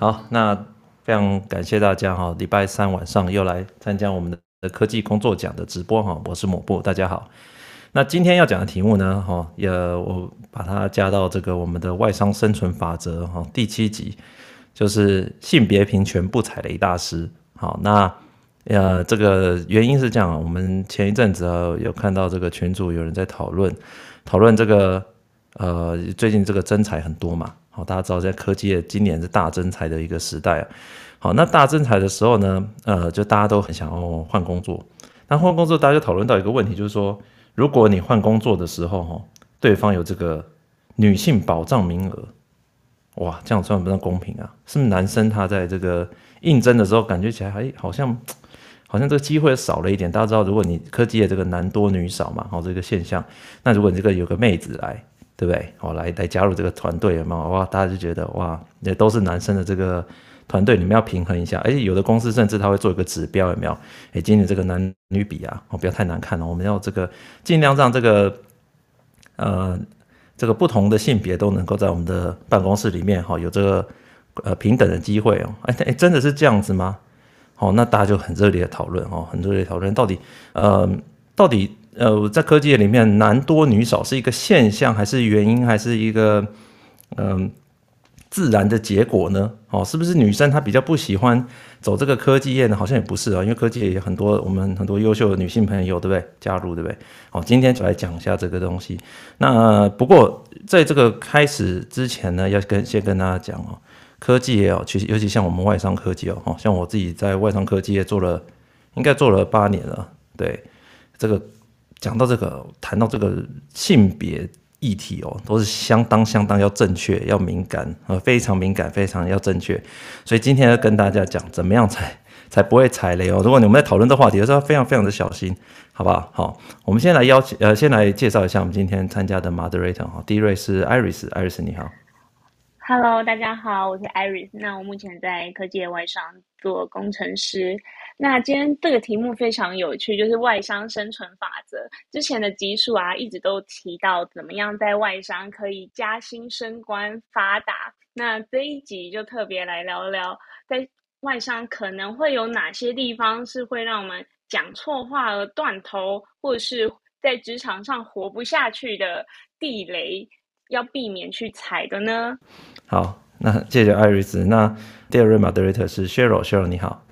好，那非常感谢大家哈，礼拜三晚上又来参加我们的科技工作奖的直播哈，我是抹布，大家好。那今天要讲的题目呢，哈，也我把它加到这个我们的外商生存法则哈第七集，就是性别平权不踩雷大师。好，那呃，这个原因是这样，我们前一阵子啊有看到这个群组有人在讨论，讨论这个呃最近这个征才很多嘛，好，大家知道在科技业今年是大增才的一个时代啊。好，那大增才的时候呢，呃，就大家都很想要换工作，那换工作大家就讨论到一个问题，就是说。如果你换工作的时候，哈，对方有这个女性保障名额，哇，这样算不算公平啊？是不是男生他在这个应征的时候，感觉起来还好像，好像这个机会少了一点？大家知道，如果你科技的这个男多女少嘛，好，这个现象，那如果你这个有个妹子来，对不对？好，来来加入这个团队嘛，哇，大家就觉得哇，也都是男生的这个。团队你们要平衡一下，而且有的公司甚至他会做一个指标，有没有？哎，今年这个男女比啊，哦，不要太难看了，我们要这个尽量让这个呃这个不同的性别都能够在我们的办公室里面哈，有这个呃平等的机会哦。哎哎，真的是这样子吗？好，那大家就很热烈的讨论哦，很热烈讨论到底呃到底呃在科技业里面男多女少是一个现象还是原因还是一个嗯？自然的结果呢？哦，是不是女生她比较不喜欢走这个科技业呢？好像也不是啊，因为科技业也有很多我们很多优秀的女性朋友，对不对？加入，对不对？好，今天就来讲一下这个东西。那不过在这个开始之前呢，要跟先跟大家讲哦，科技业哦，其实尤其像我们外商科技哦哦，像我自己在外商科技业做了，应该做了八年了。对，这个讲到这个，谈到这个性别。议题哦，都是相当相当要正确，要敏感，呃，非常敏感，非常要正确。所以今天要跟大家讲，怎么样才 才不会踩雷哦。如果你们在讨论这话题的时候，非常非常的小心，好不好？好，我们先来邀请，呃，先来介绍一下我们今天参加的 moderator 哈。第一位是 Iris，Iris 你好。Hello，大家好，我是 Iris。那我目前在科技的外商做工程师。那今天这个题目非常有趣，就是外商生存法则。之前的集数啊，一直都提到怎么样在外商可以加薪升官发达。那这一集就特别来聊聊，在外商可能会有哪些地方是会让我们讲错话而断头，或者是在职场上活不下去的地雷，要避免去踩的呢？好，那谢谢艾瑞斯。那第二位 moderator 是 Cheryl，Cheryl 你好。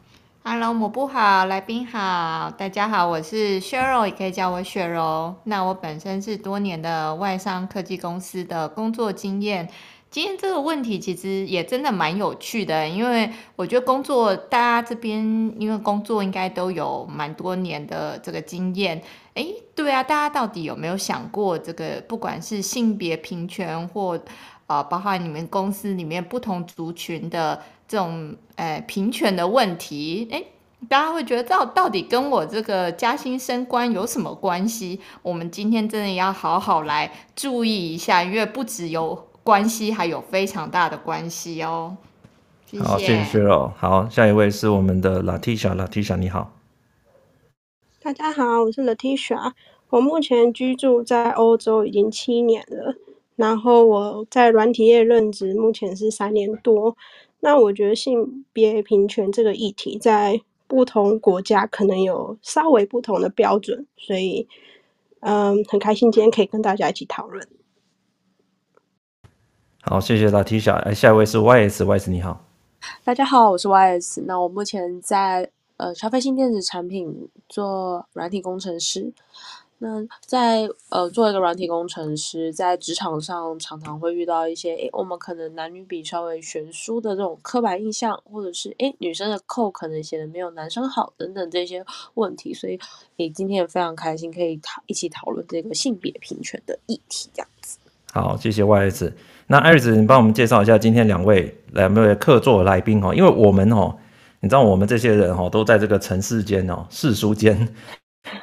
Hello，抹布好，来宾好，大家好，我是 Cheryl，也可以叫我雪柔。那我本身是多年的外商科技公司的工作经验。今天这个问题其实也真的蛮有趣的，因为我觉得工作大家这边因为工作应该都有蛮多年的这个经验。哎，对啊，大家到底有没有想过这个不管是性别平权或啊，包括你们公司里面不同族群的？这种诶平权的问题，诶，大家会觉得到到底跟我这个加薪升官有什么关系？我们今天真的要好好来注意一下，因为不只有关系，还有非常大的关系哦。谢谢。好，谢谢哦。好，下一位是我们的 Latisha，Latisha 你好。大家好，我是 Latisha，我目前居住在欧洲已经七年了，然后我在软体业任职，目前是三年多。那我觉得性别平权这个议题在不同国家可能有稍微不同的标准，所以嗯，很开心今天可以跟大家一起讨论。好，谢谢 Latisha。哎，下一位是 YS，YS 你好。大家好，我是 YS。那我目前在呃消费性电子产品做软体工程师。那在呃，做一个软体工程师，在职场上常常会遇到一些，诶，我们可能男女比稍微悬殊的这种刻板印象，或者是诶，女生的 code 可能写的没有男生好等等这些问题，所以诶，今天也非常开心可以讨一起讨论这个性别平权的议题，这样子。好，谢谢 YS。那艾瑞斯，你帮我们介绍一下今天两位来没有客座来宾哦，因为我们哦，你知道我们这些人哦，都在这个尘世间哦，世俗间。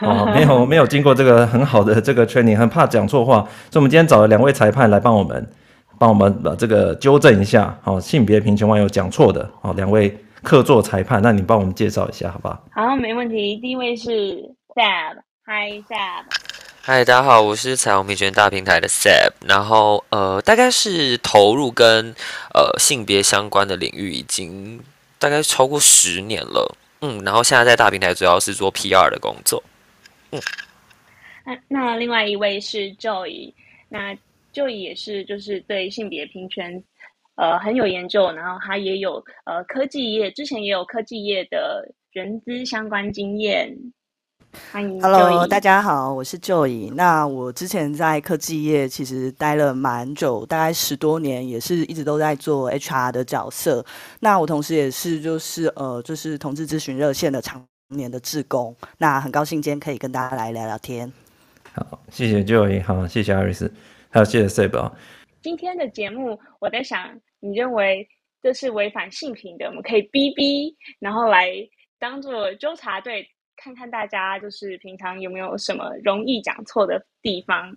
哦，没有没有经过这个很好的这个 training，很怕讲错话，所以我们今天找了两位裁判来帮我们，帮我们把这个纠正一下。好，性别平权网友讲错的，好，两位客座裁判，那你帮我们介绍一下，好不好？好，没问题。第一位是 Sab，Hi Sab。嗨，大家好，我是彩虹平权大平台的 Sab，然后呃，大概是投入跟呃性别相关的领域已经大概超过十年了，嗯，然后现在在大平台主要是做 PR 的工作，嗯。那那另外一位是 Joy，那 Joy 也是就是对性别平权呃很有研究，然后他也有呃科技业之前也有科技业的人资相关经验。欢迎，Hello，大家好，我是 Joy。那我之前在科技业其实待了蛮久，大概十多年，也是一直都在做 HR 的角色。那我同时也是就是呃，就是同志咨询热线的常年的志工。那很高兴今天可以跟大家来聊聊天。好，谢谢 Joy，好，谢谢 Iris，还有谢谢 Seb。今天的节目，我在想，你认为这是违反性平的，我们可以逼逼，然后来当做纠察队。看看大家就是平常有没有什么容易讲错的地方，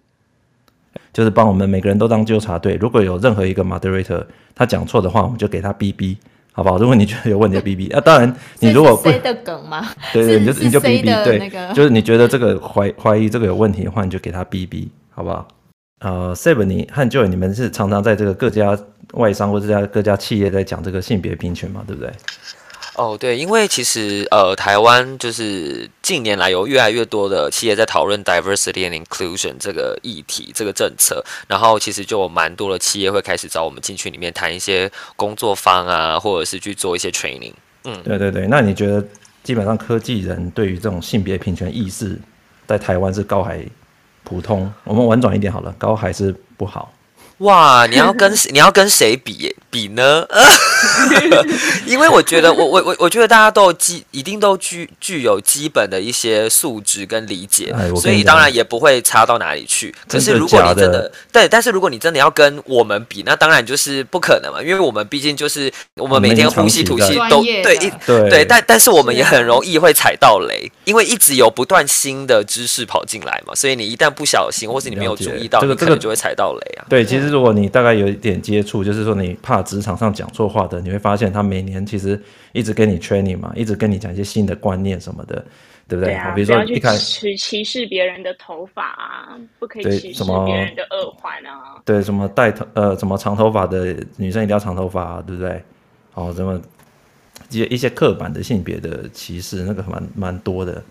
就是帮我们每个人都当纠察队。如果有任何一个 moderator 他讲错的话，我们就给他哔哔，好不好？如果你觉得有问题，哔哔。啊，当然你如果不是的梗吗？对对，你就你就哔哔。对，那个、就是你觉得这个怀怀疑这个有问题的话，你就给他哔哔，好不好？呃，Seb 你和 Joy 你们是常常在这个各家外商或者家各家企业在讲这个性别平权嘛，对不对？哦，对，因为其实呃，台湾就是近年来有越来越多的企业在讨论 diversity and inclusion 这个议题、这个政策，然后其实就有蛮多的企业会开始找我们进去里面谈一些工作方啊，或者是去做一些 training。嗯，对对对，那你觉得基本上科技人对于这种性别平权意识在台湾是高还普通？我们婉转一点好了，高还是不好？哇，你要跟你要跟谁比比呢？因为我觉得我我我我觉得大家都基一定都具具有基本的一些素质跟理解，哎、所以当然也不会差到哪里去。可是如果你真的，真的的对，但是如果你真的要跟我们比，那当然就是不可能嘛，因为我们毕竟就是我们每天呼吸吐气都对一对，对，但但是我们也很容易会踩到雷，因为一直有不断新的知识跑进来嘛，所以你一旦不小心或是你没有注意到，这个可能就会踩到雷啊。对，其实。如果你大概有一点接触，就是说你怕职场上讲错话的，你会发现他每年其实一直跟你 training 嘛，一直跟你讲一些新的观念什么的，对不对？对啊，比如说一开始歧视别人的头发啊，不可以歧视别人的耳环啊，对，什么戴头呃什么长头发的女生一定要长头发啊，对不对？哦，什么一些一些刻板的性别的歧视，那个蛮蛮多的，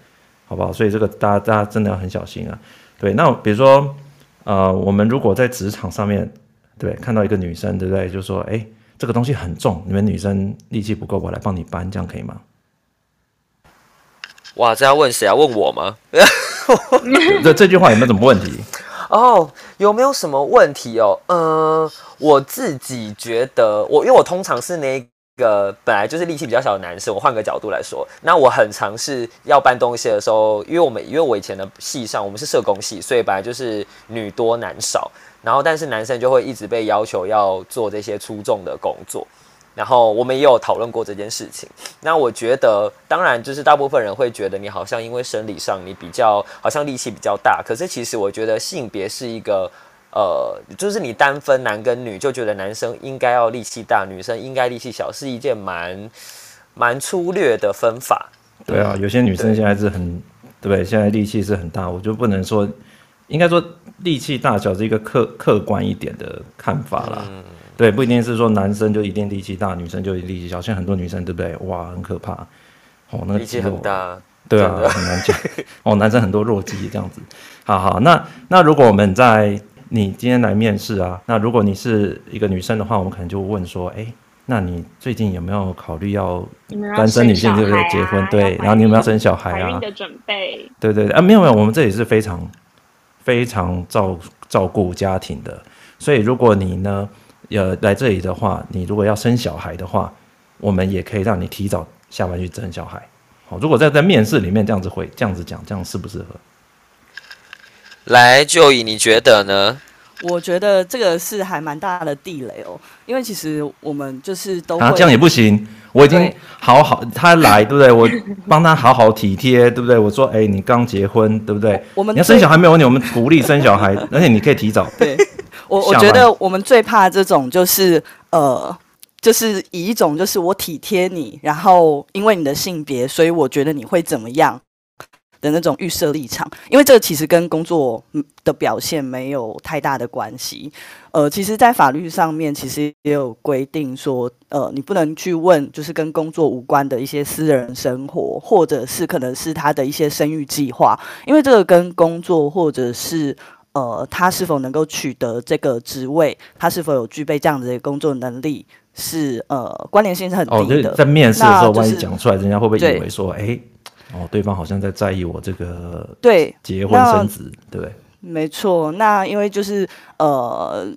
好不好？所以这个大家大家真的要很小心啊。对，那比如说。呃，我们如果在职场上面，对，看到一个女生，对不对？就说，哎，这个东西很重，你们女生力气不够，我来帮你搬，这样可以吗？哇，这要问谁啊？问我吗？这这句话有没有什么问题？哦，有没有什么问题哦？呃，我自己觉得，我因为我通常是那一个本来就是力气比较小的男生，我换个角度来说，那我很尝试要搬东西的时候，因为我们因为我以前的系上我们是社工系，所以本来就是女多男少，然后但是男生就会一直被要求要做这些粗重的工作，然后我们也有讨论过这件事情。那我觉得，当然就是大部分人会觉得你好像因为生理上你比较好像力气比较大，可是其实我觉得性别是一个。呃，就是你单分男跟女，就觉得男生应该要力气大，女生应该力气小，是一件蛮蛮粗略的分法。对啊，有些女生现在是很对？现在力气是很大，我就不能说，应该说力气大小是一个客客观一点的看法啦。嗯、对，不一定是说男生就一定力气大，女生就一定力气小。像很多女生对不对？哇，很可怕哦，那个、力气很大。对啊，很难讲哦。男生很多弱鸡这样子。好好，那那如果我们在你今天来面试啊？那如果你是一个女生的话，我们可能就问说：哎，那你最近有没有考虑要单身女性对不对？结婚对，然后你有没有要生小孩啊？的准备。对对对啊，没有没有，我们这里是非常非常照照顾家庭的，所以如果你呢，呃，来这里的话，你如果要生小孩的话，我们也可以让你提早下班去生小孩。好，如果在在面试里面这样子会这样子讲，这样适不适合？来，Joy，你觉得呢？我觉得这个是还蛮大的地雷哦，因为其实我们就是都啊，这样也不行。我已经好好他来，对不对？我帮他好好体贴，对不对？我说，哎，你刚结婚，对不对？我们你要生小孩没有问题，我们鼓励生小孩，而且你可以提早。对，我 我觉得我们最怕这种就是呃，就是以一种就是我体贴你，然后因为你的性别，所以我觉得你会怎么样。的那种预设立场，因为这个其实跟工作的表现没有太大的关系。呃，其实，在法律上面，其实也有规定说，呃，你不能去问就是跟工作无关的一些私人生活，或者是可能是他的一些生育计划，因为这个跟工作或者是呃他是否能够取得这个职位，他是否有具备这样子的工作能力，是呃关联性是很低的。哦、在面试的时候，万一讲出来，人家会不会以为说，哎？哦，对方好像在在意我这个对结婚生子，对不对？没错，那因为就是呃，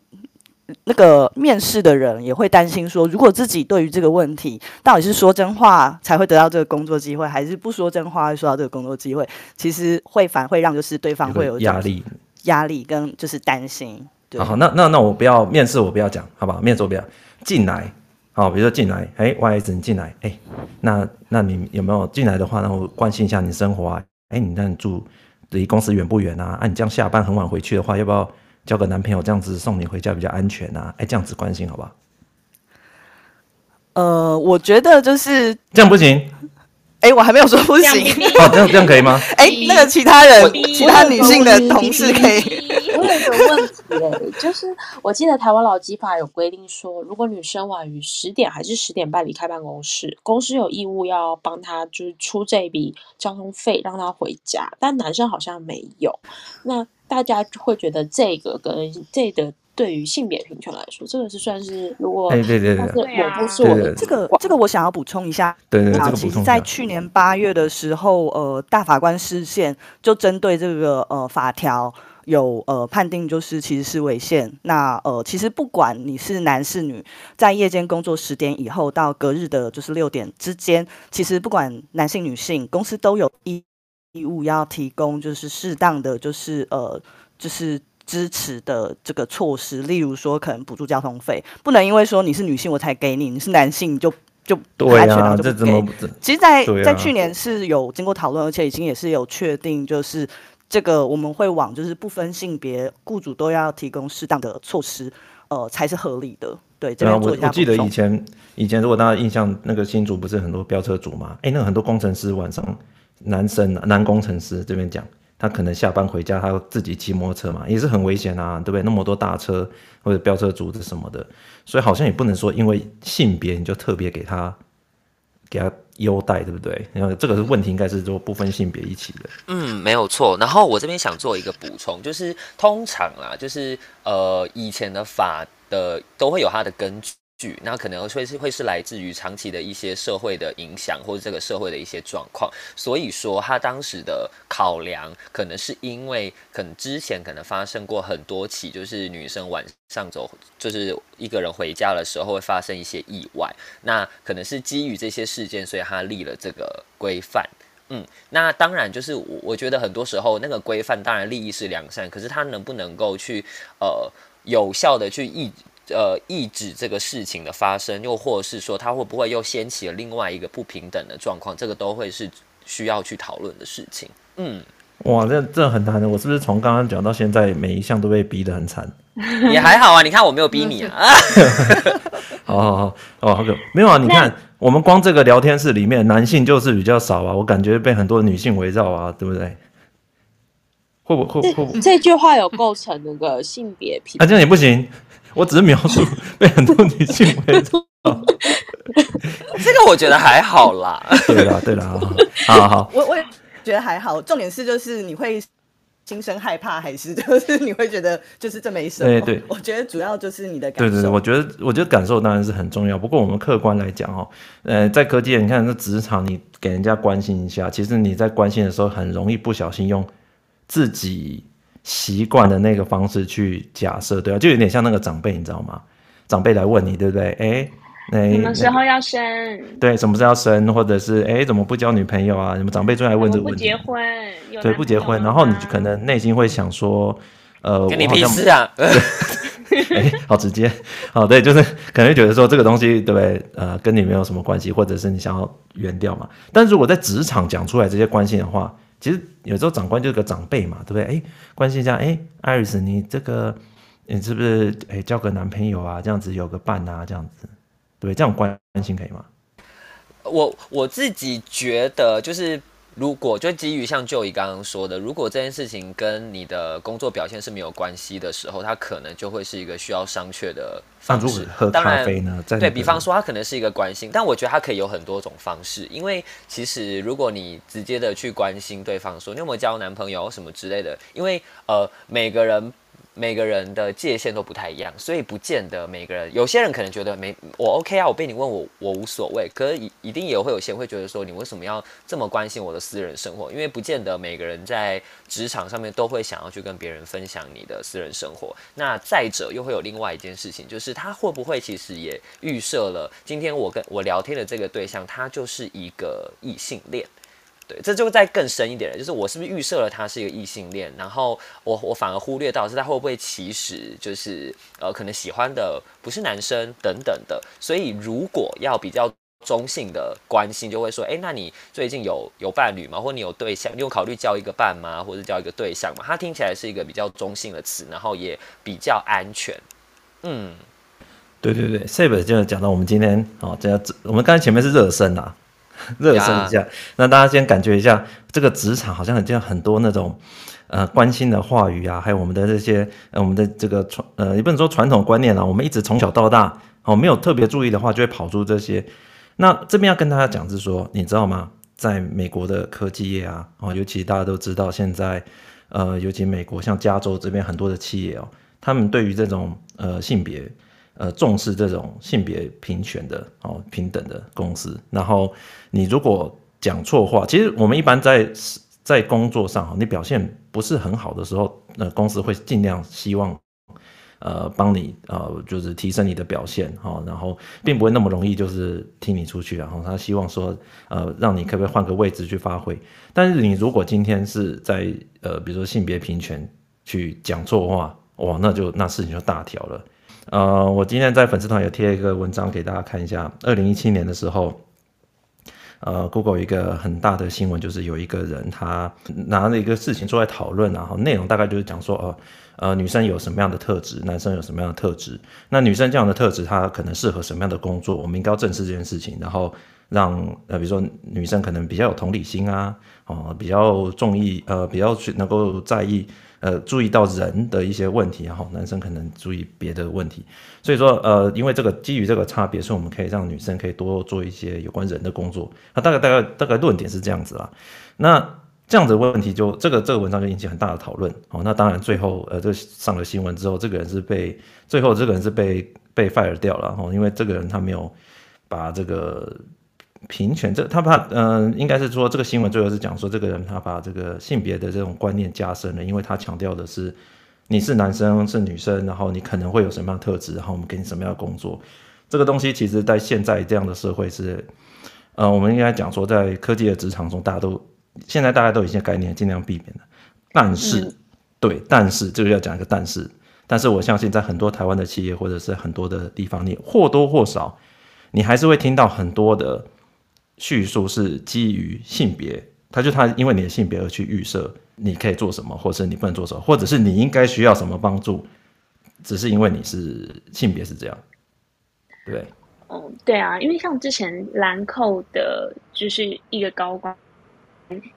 那个面试的人也会担心说，如果自己对于这个问题到底是说真话才会得到这个工作机会，还是不说真话会说到这个工作机会，其实会反会让就是对方会有压力，压力跟就是担心。对，好，那那那我不要面试，我不要讲，好不好？面试我不要进来。好，比如说进来，哎，YS 你进来，哎，那那你有没有进来的话，然后关心一下你生活啊？哎，你那你住离公司远不远啊？啊，你这样下班很晚回去的话，要不要交个男朋友这样子送你回家比较安全啊？哎，这样子关心好不好？呃，我觉得就是这样不行。哎，我还没有说不行。哦，这样这样可以吗？哎，那个其他人，其他女性的同事可以。我有一个问题，就是我记得台湾劳基法有规定说，如果女生晚于十点还是十点半离开办公室，公司有义务要帮她就是出这笔交通费让她回家，但男生好像没有。那大家会觉得这个跟这个对于性别平权来说，这个是算是如果哎对对对，我不是我的这个这个我想要补充一下，对对，对，这个补充在去年八月的时候，呃，大法官释宪就针对这个呃法条。有呃判定就是其实是违宪。那呃其实不管你是男是女，在夜间工作十点以后到隔日的就是六点之间，其实不管男性女性，公司都有义义务要提供就是适当的就是呃就是支持的这个措施。例如说可能补助交通费，不能因为说你是女性我才给你，你是男性就就对啊，这怎么？其实在，在在去年是有经过讨论，而且已经也是有确定就是。这个我们会往就是不分性别，雇主都要提供适当的措施，呃，才是合理的。对，这边做一下补充。我我记得以前以前如果大家印象那个新竹不是很多飙车族嘛？哎，那个很多工程师晚上男生男工程师这边讲，他可能下班回家，他自己骑摩托车嘛，也是很危险啊，对不对？那么多大车或者飙车族的什么的，所以好像也不能说因为性别你就特别给他给他。优待对不对？然后这个是问题，应该是说不分性别一起的。嗯，没有错。然后我这边想做一个补充，就是通常啦，就是呃，以前的法的都会有它的根据。那可能会是会是来自于长期的一些社会的影响，或者这个社会的一些状况。所以说，他当时的考量可能是因为，可能之前可能发生过很多起，就是女生晚上走，就是一个人回家的时候会发生一些意外。那可能是基于这些事件，所以他立了这个规范。嗯，那当然就是我我觉得很多时候那个规范当然利益是良善，可是他能不能够去呃有效的去抑。呃，抑制这个事情的发生，又或者是说，它会不会又掀起了另外一个不平等的状况？这个都会是需要去讨论的事情。嗯，哇，这这很难的。我是不是从刚刚讲到现在，每一项都被逼得很惨？也还好啊，你看我没有逼你啊。好好 好，哦，好可没有啊？你看，我们光这个聊天室里面，男性就是比较少啊，我感觉被很多女性围绕啊，对不对？会不会？会不？这句话有构成那个性别平？啊，这样也不行。我只是描述 被很多女性围绕，这个我觉得还好啦。对啦，对啦，好好。我我也觉得还好，重点是就是你会心生害怕，还是就是你会觉得就是这没什么？对对，我觉得主要就是你的感受。对对对，我觉得我觉得感受当然是很重要。不过我们客观来讲哦，呃，在科技，你看这职场，你给人家关心一下，其实你在关心的时候，很容易不小心用自己。习惯的那个方式去假设，对啊，就有点像那个长辈，你知道吗？长辈来问你，对不对？哎，那什么时候要生？对，什么时候要生？或者是哎，怎么不交女朋友啊？什么长辈就来问这个问题？不结婚？对，不结婚。然后你可能内心会想说，呃，跟你屁事啊！哎，好直接，好对，就是可能会觉得说这个东西，对不对？呃，跟你没有什么关系，或者是你想要圆掉嘛。但是如果在职场讲出来这些关系的话，其实有时候长官就是个长辈嘛，对不对？哎，关心一下，哎艾瑞斯你这个你是不是哎交个男朋友啊？这样子有个伴啊，这样子，对，这样关心可以吗？我我自己觉得就是如果就基于像 Joey 刚刚说的，如果这件事情跟你的工作表现是没有关系的时候，它可能就会是一个需要商榷的方式。喝咖啡呢？当然，对，比方说，它可能是一个关心，但我觉得它可以有很多种方式。因为其实如果你直接的去关心对方，说你有没有交男朋友什么之类的，因为呃每个人。每个人的界限都不太一样，所以不见得每个人。有些人可能觉得没我 OK 啊，我被你问我我无所谓。可是一一定也会有些人会觉得说，你为什么要这么关心我的私人生活？因为不见得每个人在职场上面都会想要去跟别人分享你的私人生活。那再者又会有另外一件事情，就是他会不会其实也预设了今天我跟我聊天的这个对象，他就是一个异性恋。对，这就再更深一点了，就是我是不是预设了他是一个异性恋，然后我我反而忽略到是他会不会其实就是呃可能喜欢的不是男生等等的，所以如果要比较中性的关心，就会说，哎，那你最近有有伴侣吗？或你有对象？你有考虑交一个伴吗？或者交一个对象吗？它听起来是一个比较中性的词，然后也比较安全。嗯，对对对，Seb 就讲到我们今天哦，这样我们刚才前面是热身啊。热身一下，那大家先感觉一下，这个职场好像很像很多那种呃关心的话语啊，还有我们的这些呃我们的这个传呃也不能说传统观念啊，我们一直从小到大哦没有特别注意的话，就会跑出这些。那这边要跟大家讲是说，你知道吗？在美国的科技业啊，哦，尤其大家都知道，现在呃尤其美国像加州这边很多的企业哦，他们对于这种呃性别。呃，重视这种性别平权的哦，平等的公司。然后你如果讲错话，其实我们一般在在工作上，你表现不是很好的时候，呃，公司会尽量希望呃帮你呃，就是提升你的表现哈。然后并不会那么容易就是踢你出去，然后他希望说呃，让你可不可以换个位置去发挥。但是你如果今天是在呃，比如说性别平权去讲错话，哇，那就那事情就大条了。呃，我今天在粉丝团有贴一个文章给大家看一下。二零一七年的时候，呃，Google 一个很大的新闻，就是有一个人他拿了一个事情出来讨论，然后内容大概就是讲说，呃，呃，女生有什么样的特质，男生有什么样的特质。那女生这样的特质，她可能适合什么样的工作？我们应该要正视这件事情，然后让呃，比如说女生可能比较有同理心啊，哦、比较重意，呃，比较去能够在意。呃，注意到人的一些问题，然后男生可能注意别的问题，所以说，呃，因为这个基于这个差别，所以我们可以让女生可以多做一些有关人的工作。那大概大概大概论点是这样子啦。那这样子的问题就这个这个文章就引起很大的讨论。哦，那当然最后呃，这上了新闻之后，这个人是被最后这个人是被被 fire 掉了。哦，因为这个人他没有把这个。平权，这他怕，嗯、呃，应该是说这个新闻最后是讲说这个人他把这个性别的这种观念加深了，因为他强调的是你是男生是女生，然后你可能会有什么样的特质，然后我们给你什么样的工作，这个东西其实在现在这样的社会是，呃，我们应该讲说在科技的职场中，大家都现在大家都有一些概念尽量避免的，但是，嗯、对，但是这个要讲一个但是，但是我相信在很多台湾的企业或者是很多的地方，你或多或少你还是会听到很多的。叙述是基于性别，他就他因为你的性别而去预设你可以做什么，或是你不能做什么，或者是你应该需要什么帮助，只是因为你是性别是这样，对。哦，对啊，因为像之前兰蔻的，就是一个高管，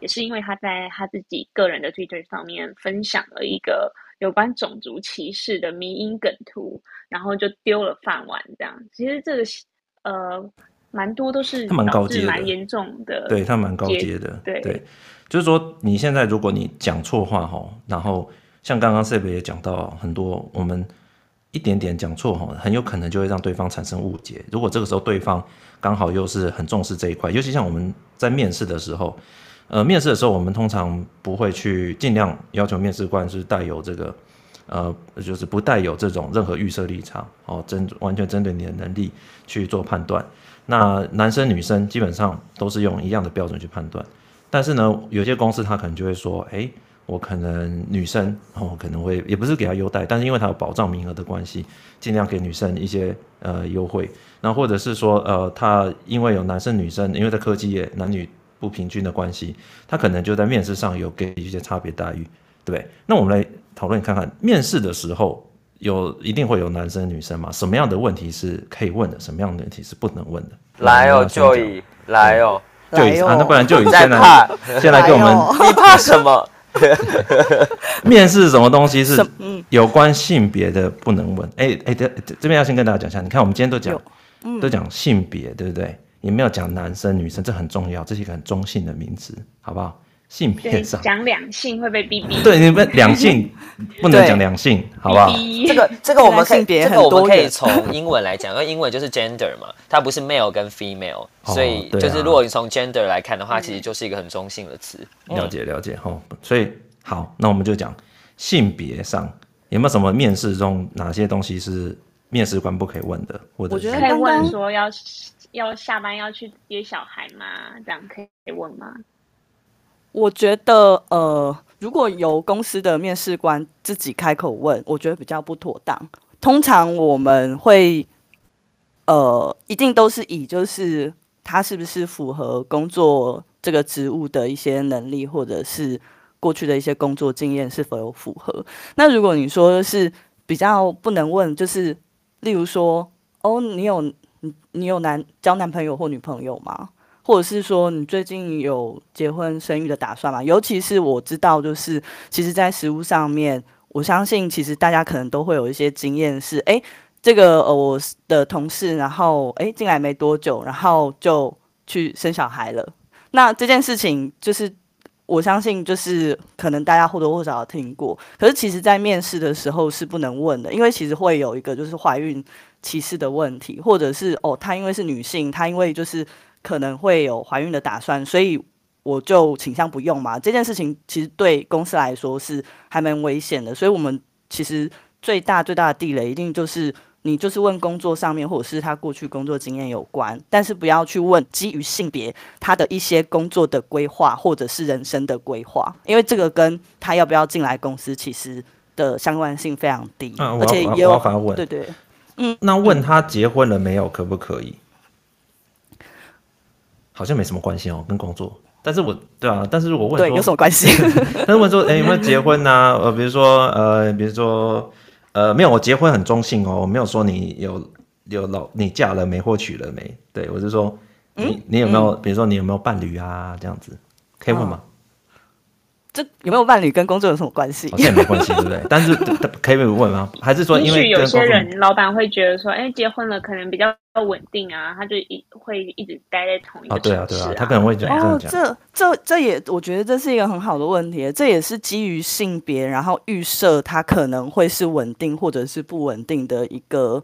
也是因为他在他自己个人的 Twitter 上面分享了一个有关种族歧视的迷因梗图，然后就丢了饭碗，这样。其实这个呃。蛮多都是他蛮高阶的，蛮严重的。对他蛮高阶的，对对，就是说你现在如果你讲错话哈，然后像刚刚 Seb 也讲到很多，我们一点点讲错哈，很有可能就会让对方产生误解。如果这个时候对方刚好又是很重视这一块，尤其像我们在面试的时候，呃，面试的时候我们通常不会去尽量要求面试官是带有这个呃，就是不带有这种任何预设立场哦，针完全针对你的能力去做判断。那男生女生基本上都是用一样的标准去判断，但是呢，有些公司他可能就会说，哎，我可能女生哦，可能会也不是给他优待，但是因为他有保障名额的关系，尽量给女生一些呃优惠。那或者是说，呃，他因为有男生女生，因为在科技业男女不平均的关系，他可能就在面试上有给一些差别待遇，对不对？那我们来讨论看看，面试的时候。有一定会有男生女生嘛？什么样的问题是可以问的？什么样的问题是不能问的？来哦，就以来哦。就以啊，那不然就以先来怕，先来给我们 你怕什么？面试什么东西是有关性别的不能问。哎哎，这这边要先跟大家讲一下，你看我们今天都讲嗯都讲性别，对不对？也没有讲男生女生，这很重要，这是一个很中性的名词，好不好？性对，别上，讲两性会被逼逼。对你们两性 不能讲两性，好不好？逼这个这个我们可以，性别这个我很多元们可以从英文来讲，因为英文就是 gender 嘛，它不是 male 跟 female，、哦所以就是如果你从 gender 来看的话，其实就是一个很中性的词。了解了解哈，所以好，那我们就讲性别上有没有什么面试中哪些东西是面试官不可以问的，或者我觉得可以问说要要下班要去接小孩吗？这样可以问吗？我觉得呃，如果由公司的面试官自己开口问，我觉得比较不妥当。通常我们会呃，一定都是以就是他是不是符合工作这个职务的一些能力，或者是过去的一些工作经验是否有符合。那如果你说是比较不能问，就是例如说，哦，你有你你有男交男朋友或女朋友吗？或者是说你最近有结婚生育的打算吗？尤其是我知道，就是其实，在实务上面，我相信其实大家可能都会有一些经验，是哎，这个呃我的同事，然后哎进来没多久，然后就去生小孩了。那这件事情就是我相信，就是可能大家或多或少听过，可是其实在面试的时候是不能问的，因为其实会有一个就是怀孕歧视的问题，或者是哦，她因为是女性，她因为就是。可能会有怀孕的打算，所以我就倾向不用嘛。这件事情其实对公司来说是还蛮危险的，所以我们其实最大最大的地雷一定就是你就是问工作上面或者是他过去工作经验有关，但是不要去问基于性别他的一些工作的规划或者是人生的规划，因为这个跟他要不要进来公司其实的相关性非常低，啊、而且也有对对，嗯，那问他结婚了没有，可不可以？好像没什么关系哦，跟工作。但是我对啊，但是如果问说对有什么关系？但是问说，哎、欸，有没有结婚呐、啊？呃，比如说，呃，比如说，呃，没有，我结婚很中性哦，我没有说你有有老，你嫁了没或娶了没？对我是说，你、嗯、你有没有、嗯，比如说你有没有伴侣啊？这样子可以问吗？哦这有没有伴侣跟工作有什么关系？好像也没关系，对不对？但是可以问吗？还是说，因为有些人老板会觉得说，哎，结婚了可能比较稳定啊，他就一会一直待在同一个城市、啊。哦，对啊，对啊，他可能会这样讲。哦，这这这也，我觉得这是一个很好的问题。这也是基于性别，然后预设他可能会是稳定或者是不稳定的一个。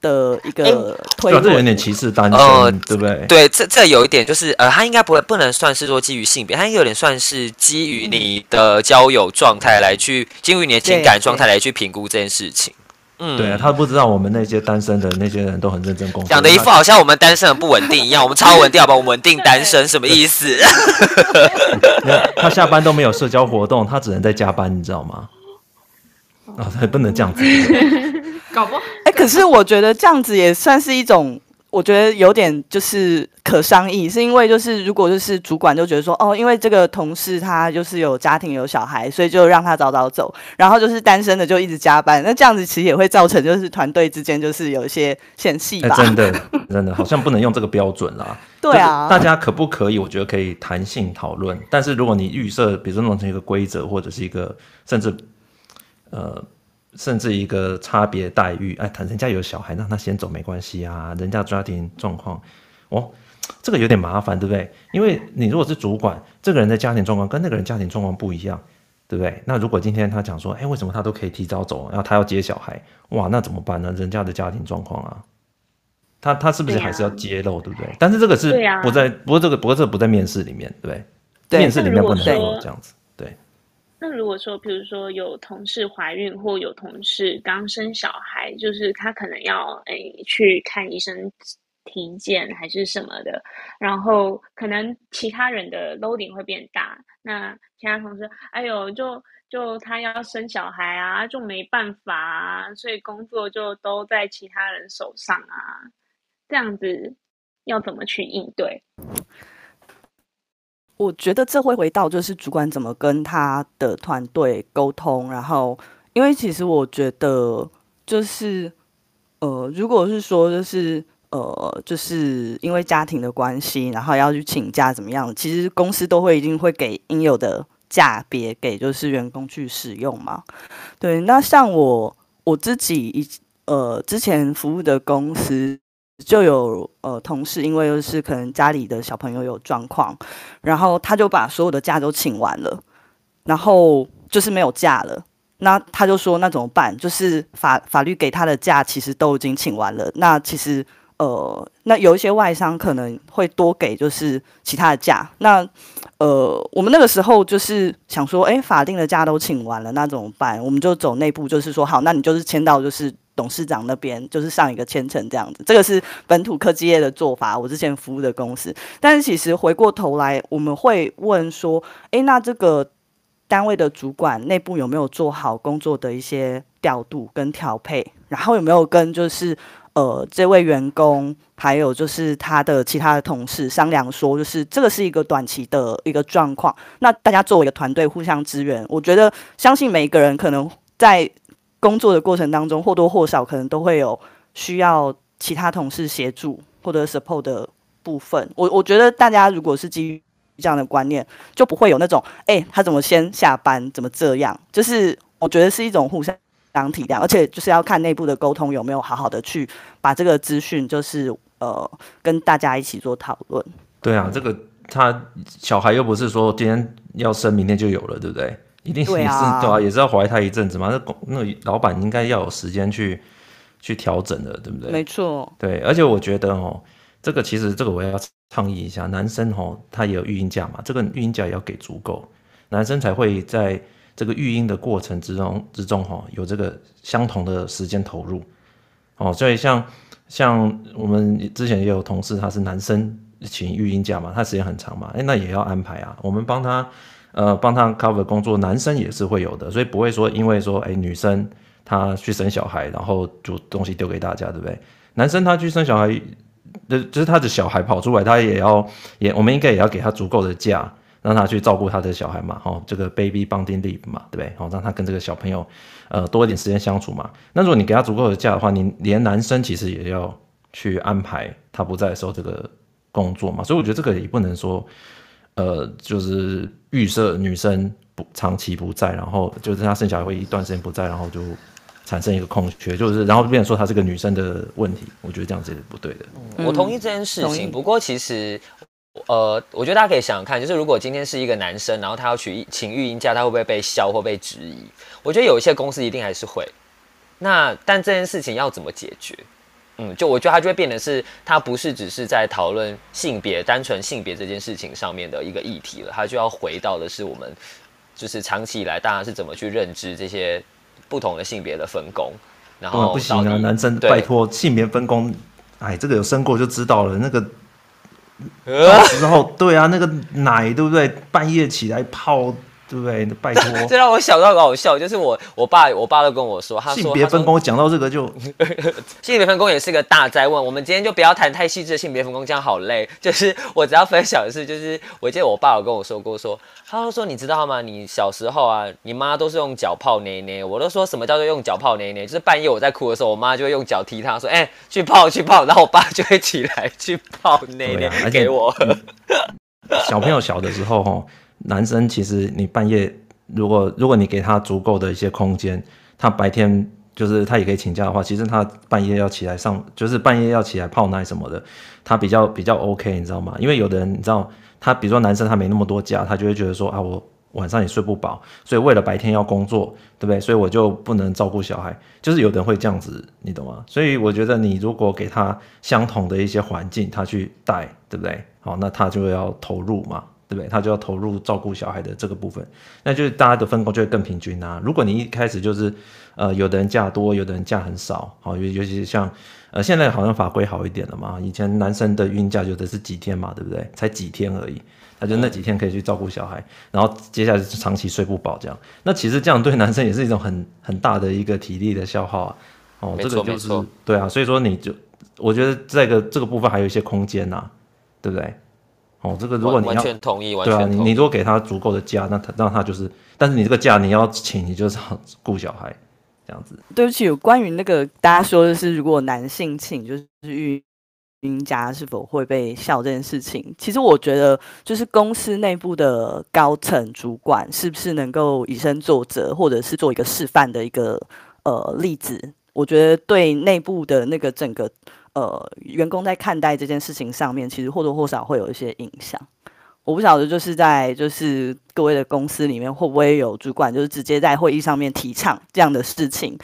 的一个推论，欸、这有点歧视单身、呃，对不对？对，这这有一点就是，呃，他应该不会不能算是说基于性别，他应该有点算是基于你的交友状态来去，基于你的情感状态来去评估这件事情。嗯，对啊，他不知道我们那些单身的那些人都很认真工作，讲的一副好像我们单身很不稳定一样，我们超稳定，好吧？我们稳定单身什么意思？他下班都没有社交活动，他只能在加班，你知道吗？啊、哦，他不能这样子。搞不好，哎、欸，可是我觉得这样子也算是一种，我觉得有点就是可商议，是因为就是如果就是主管就觉得说，哦，因为这个同事他就是有家庭有小孩，所以就让他早早走，然后就是单身的就一直加班，那这样子其实也会造成就是团队之间就是有一些嫌隙吧、欸？真的，真的好像不能用这个标准啦。对啊，大家可不可以？我觉得可以弹性讨论，但是如果你预设，比如说弄成一个规则或者是一个甚至呃。甚至一个差别待遇，哎，他人家有小孩，让他先走没关系啊。人家家庭状况，哦，这个有点麻烦，对不对？因为你如果是主管，这个人的家庭状况跟那个人家庭状况不一样，对不对？那如果今天他讲说，哎，为什么他都可以提早走，然后他要接小孩，哇，那怎么办呢？人家的家庭状况啊，他他是不是还是要揭露，对，啊、对不对？但是这个是不在，不过这个不过这个不在面试里面，对不对？对，面试里面不能说这样子。那如果说，比如说有同事怀孕，或有同事刚生小孩，就是他可能要诶、去看医生体检还是什么的，然后可能其他人的 loading 会变大，那其他同事，哎呦，就就他要生小孩啊，就没办法啊，所以工作就都在其他人手上啊，这样子要怎么去应对？我觉得这会回到就是主管怎么跟他的团队沟通，然后因为其实我觉得就是呃，如果是说就是呃，就是因为家庭的关系，然后要去请假怎么样？其实公司都会一定会给应有的假别给就是员工去使用嘛。对，那像我我自己一呃之前服务的公司就有呃同事，因为就是可能家里的小朋友有状况，然后他就把所有的假都请完了，然后就是没有假了。那他就说那怎么办？就是法法律给他的假其实都已经请完了，那其实。呃，那有一些外商可能会多给，就是其他的假。那呃，我们那个时候就是想说，哎，法定的假都请完了，那怎么办？我们就走内部，就是说，好，那你就是签到就是董事长那边，就是上一个千层这样子。这个是本土科技业的做法，我之前服务的公司。但是其实回过头来，我们会问说，哎，那这个单位的主管内部有没有做好工作的一些调度跟调配？然后有没有跟就是。呃，这位员工还有就是他的其他的同事商量说，就是这个是一个短期的一个状况。那大家作为一个团队互相支援，我觉得相信每一个人可能在工作的过程当中或多或少可能都会有需要其他同事协助或者 support 的部分。我我觉得大家如果是基于这样的观念，就不会有那种哎，他怎么先下班，怎么这样？就是我觉得是一种互相。当体谅，而且就是要看内部的沟通有没有好好的去把这个资讯，就是呃跟大家一起做讨论。对啊，这个他小孩又不是说今天要生，明天就有了，对不对？一定也是对啊，对啊，也是要怀胎一阵子嘛。那那老板应该要有时间去去调整的，对不对？没错。对，而且我觉得哦，这个其实这个我也要倡议一下，男生哦他也有育婴假嘛，这个育婴假也要给足够，男生才会在。这个育婴的过程之中之中哈，有这个相同的时间投入，哦，所以像像我们之前也有同事，他是男生请育婴假嘛，他时间很长嘛，诶，那也要安排啊。我们帮他呃帮他 cover 工作，男生也是会有的，所以不会说因为说诶女生她去生小孩，然后就东西丢给大家，对不对？男生他去生小孩，就就是他的小孩跑出来，他也要也我们应该也要给他足够的假。让他去照顾他的小孩嘛，哦，这个 baby bonding leave 嘛，对不对？哦，让他跟这个小朋友，呃，多一点时间相处嘛。那如果你给他足够的假的话，你连男生其实也要去安排他不在的时候这个工作嘛。所以我觉得这个也不能说，呃，就是预设女生不长期不在，然后就是她生小孩会一段时间不在，然后就产生一个空缺，就是然后变成说她是个女生的问题。我觉得这样子也是不对的。嗯，我同意这件事情，不过其实。呃，我觉得大家可以想想看，就是如果今天是一个男生，然后他要去请育婴假，他会不会被笑或被质疑？我觉得有一些公司一定还是会。那但这件事情要怎么解决？嗯，就我觉得他就会变得是，他不是只是在讨论性别，单纯性别这件事情上面的一个议题了，他就要回到的是我们就是长期以来大家是怎么去认知这些不同的性别的分工。然后不行啊，男生拜托性别分工，哎，这个有生过就知道了，那个。到时候对啊，那个奶对不对？半夜起来泡。对不对？拜托，这让我想到很好笑，就是我我爸我爸都跟我说，他说性别分工讲到这个就 性别分工也是个大哉问。我们今天就不要谈太细致的性别分工，这样好累。就是我只要分享的是，就是我记得我爸有跟我说过说，说他都说你知道吗？你小时候啊，你妈都是用脚泡奶奶。我都说什么叫做用脚泡奶奶？就是半夜我在哭的时候，我妈就会用脚踢他说，哎、欸，去泡去泡，然后我爸就会起来去泡奶奶给我。小朋友小的时候哈。男生其实你半夜如果如果你给他足够的一些空间，他白天就是他也可以请假的话，其实他半夜要起来上，就是半夜要起来泡奶什么的，他比较比较 OK，你知道吗？因为有的人你知道，他比如说男生他没那么多假，他就会觉得说啊，我晚上也睡不饱，所以为了白天要工作，对不对？所以我就不能照顾小孩，就是有的人会这样子，你懂吗？所以我觉得你如果给他相同的一些环境，他去带，对不对？好，那他就要投入嘛。对不对？他就要投入照顾小孩的这个部分，那就是大家的分工就会更平均啊。如果你一开始就是，呃，有的人假多，有的人假很少，好，尤尤其是像，呃，现在好像法规好一点了嘛。以前男生的孕假有的是几天嘛，对不对？才几天而已，他就那几天可以去照顾小孩，然后接下来就长期睡不饱这样。那其实这样对男生也是一种很很大的一个体力的消耗啊。哦，这个就是对啊，所以说你就我觉得这个这个部分还有一些空间呐、啊，对不对？哦，这个如果你要完全同意，完全同意。对啊，你你如果给他足够的假，那他让他就是，但是你这个假你要请，你就是顾小孩这样子。对不起，关于那个大家说的是，如果男性请就是育音家是否会被笑这件事情，其实我觉得就是公司内部的高层主管是不是能够以身作则，或者是做一个示范的一个呃例子，我觉得对内部的那个整个呃员工在看待这件事情上面，其实或多或少会有一些影响。我不晓得就是在就是各位的公司里面会不会有主管就是直接在会议上面提倡这样的事情，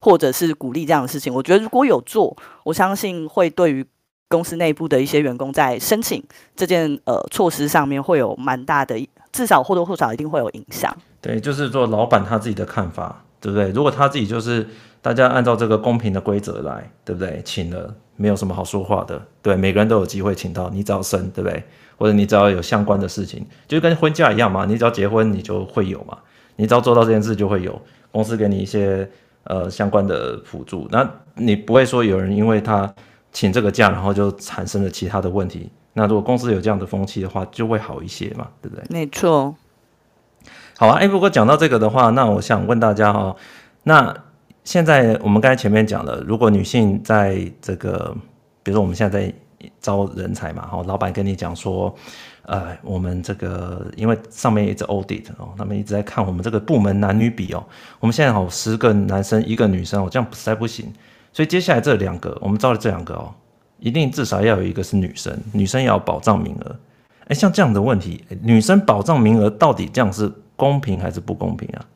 或者是鼓励这样的事情。我觉得如果有做，我相信会对于公司内部的一些员工在申请这件呃措施上面会有蛮大的，至少或多或少一定会有影响。对，就是说老板他自己的看法，对不对？如果他自己就是大家按照这个公平的规则来，对不对？请了没有什么好说话的，对，每个人都有机会请到，你只要生，对不对？或者你只要有相关的事情，就跟婚嫁一样嘛，你只要结婚你就会有嘛，你只要做到这件事就会有公司给你一些呃相关的辅助，那你不会说有人因为他。请这个假，然后就产生了其他的问题。那如果公司有这样的风气的话，就会好一些嘛，对不对？没错。好啊，哎，如果讲到这个的话，那我想问大家哦，那现在我们刚才前面讲了，如果女性在这个，比如说我们现在在招人才嘛，哈，老板跟你讲说，呃，我们这个因为上面一直 audit 哦，他们一直在看我们这个部门男女比哦，我们现在好十个男生一个女生哦，这样实在不行。所以接下来这两个，我们招的这两个哦，一定至少要有一个是女生，女生要有保障名额。哎，像这样的问题，女生保障名额到底这样是公平还是不公平啊？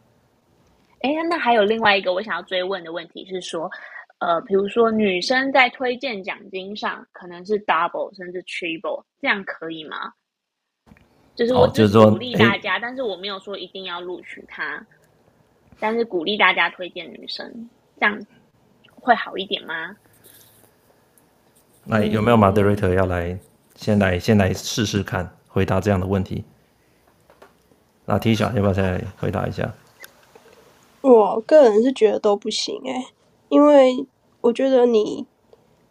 哎，那还有另外一个我想要追问的问题是说，呃，比如说女生在推荐奖金上可能是 double 甚至 triple，这样可以吗？就是我只是鼓励大家，但是我没有说一定要录取她，但是鼓励大家推荐女生这样。会好一点吗？那有没有 moderator 要来先来先来试试看回答这样的问题？那 T 小要不要再回答一下？我个人是觉得都不行哎、欸，因为我觉得你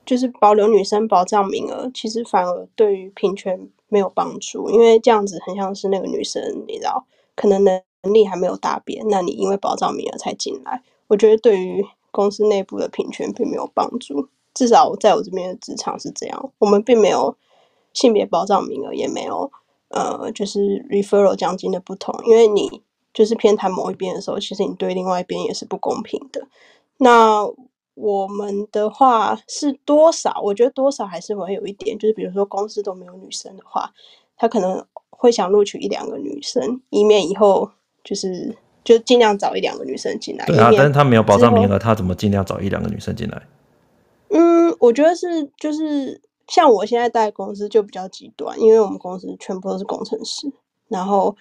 就是保留女生保障名额，其实反而对于平权没有帮助，因为这样子很像是那个女生，你知道，可能能力还没有达标，那你因为保障名额才进来，我觉得对于。公司内部的平权并没有帮助，至少在我这边的职场是这样。我们并没有性别保障名额，也没有呃，就是 referral 奖金的不同。因为你就是偏袒某一边的时候，其实你对另外一边也是不公平的。那我们的话是多少？我觉得多少还是会有一点，就是比如说公司都没有女生的话，他可能会想录取一两个女生，以免以后就是。就尽量找一两个女生进来。对啊，但是他没有保障名额，他怎么尽量找一两个女生进来？嗯，我觉得是就是像我现在带公司就比较极端，因为我们公司全部都是工程师，然后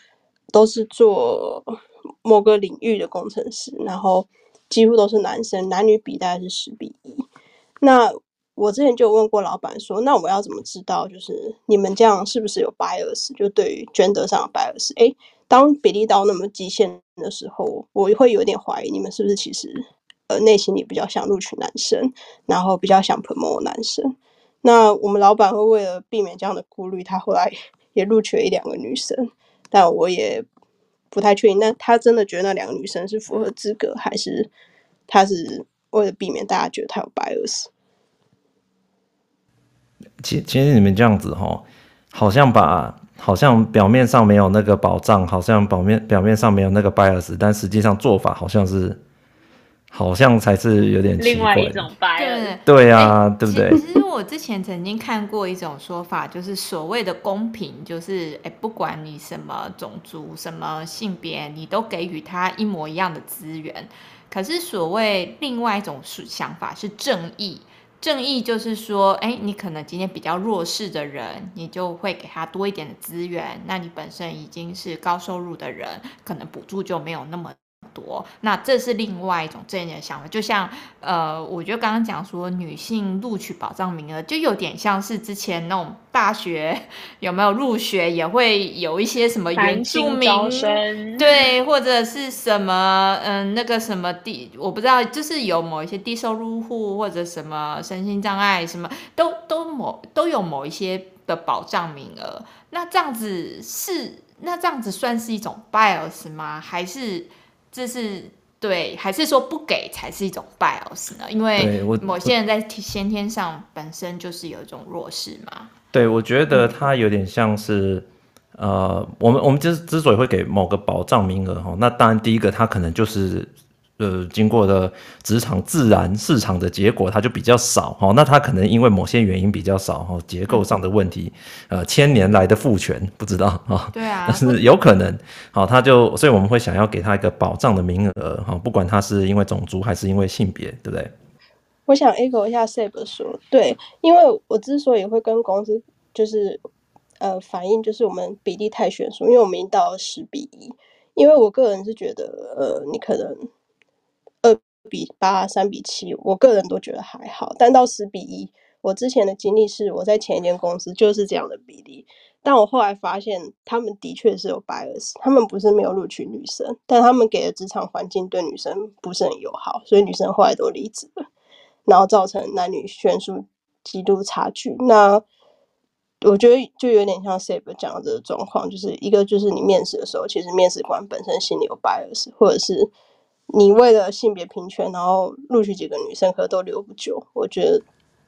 都是做某个领域的工程师，然后几乎都是男生，男女比大概是十比一。那我之前就问过老板说，那我要怎么知道，就是你们这样是不是有 bias？就对于 gender 上的 bias？哎。当比例到那么极限的时候，我会有点怀疑你们是不是其实呃内心里比较想录取男生，然后比较想 promote 男生。那我们老板会为了避免这样的顾虑，他后来也录取了一两个女生，但我也不太确定，那他真的觉得那两个女生是符合资格，还是他是为了避免大家觉得他有 bias？其其实你们这样子哈，好像把。好像表面上没有那个保障，好像表面表面上没有那个 bias，但实际上做法好像是，好像才是有点奇怪。另外一种 bias。对啊，对不对？其实我之前曾经看过一种说法，就是所谓的公平，就是哎，不管你什么种族、什么性别，你都给予他一模一样的资源。可是所谓另外一种想法是正义。正义就是说，哎，你可能今天比较弱势的人，你就会给他多一点的资源。那你本身已经是高收入的人，可能补助就没有那么多，那这是另外一种正义的想法，就像呃，我觉得刚刚讲说女性录取保障名额，就有点像是之前那种大学有没有入学也会有一些什么原住民，对，或者是什么嗯、呃、那个什么低，我不知道，就是有某一些低收入户或者什么身心障碍，什么都都某都有某一些的保障名额，那这样子是那这样子算是一种 bias 吗？还是？这是对，还是说不给才是一种 bias 呢？因为某些人在先天上本身就是有一种弱势嘛。对，我觉得他有点像是，嗯、呃，我们我们之之所以会给某个保障名额哈，那当然第一个他可能就是。呃，经过的职场自然市场的结果，它就比较少哈。那它可能因为某些原因比较少哈，结构上的问题，呃，千年来的父权不知道哈。对啊，但是有可能，好，他就所以我们会想要给他一个保障的名额哈，不管他是因为种族还是因为性别，对不对？我想 echo 一下 Seb 说，对，因为我之所以会跟公司就是呃反映，就是我们比例太悬殊，因为我们已经到了十比一，因为我个人是觉得呃，你可能。比八三比七，我个人都觉得还好。但到十比一，我之前的经历是我在前一间公司就是这样的比例。但我后来发现，他们的确是有 bias，他们不是没有录取女生，但他们给的职场环境对女生不是很友好，所以女生后来都离职了，然后造成男女悬殊极度差距。那我觉得就有点像 Seb 讲的这个状况，就是一个就是你面试的时候，其实面试官本身心里有 bias，或者是。你为了性别平权，然后录取几个女生，可都留不久。我觉得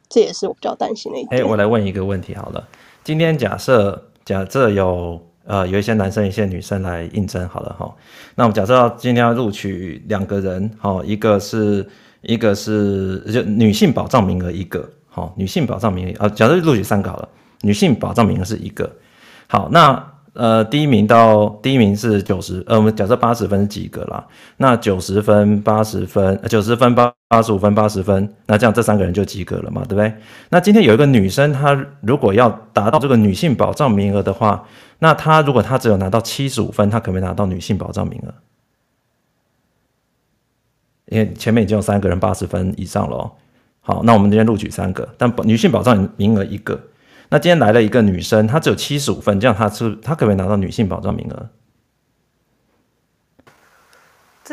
这也是我比较担心的一点。哎、欸，我来问一个问题好了。今天假设假设有呃有一些男生一些女生来应征好了哈。那我们假设今天要录取两个人，好，一个是一个是就女性保障名额一个，好，女性保障名额啊，假设录取三个好了，女性保障名额是一个。好，那。呃，第一名到第一名是九十，呃，我们假设八十分是及格啦。那九十分、八十分、九十分、八八十五分、八十分，那这样这三个人就及格了嘛，对不对？那今天有一个女生，她如果要达到这个女性保障名额的话，那她如果她只有拿到七十五分，她可不可以拿到女性保障名额？因为前面已经有三个人八十分以上了。哦好，那我们今天录取三个，但女性保障名额一个。那今天来了一个女生，她只有七十五分，这样她是她可不可以拿到女性保障名额？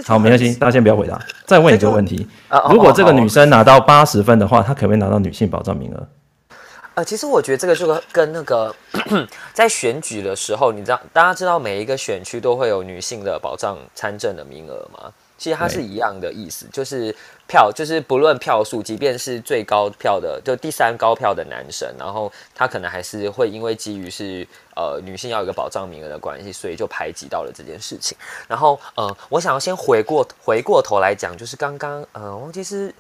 好，没关系，大家先不要回答。再问一个问题：如果这个女生拿到八十分的话，她可不可以拿到女性保障名额？呃，其实我觉得这个就跟那个 在选举的时候，你知道，大家知道每一个选区都会有女性的保障参政的名额吗？其实它是一样的意思，就是票，就是不论票数，即便是最高票的，就第三高票的男生，然后他可能还是会因为基于是呃女性要有一个保障名额的关系，所以就排挤到了这件事情。然后呃，我想要先回过回过头来讲，就是刚刚呃，忘记是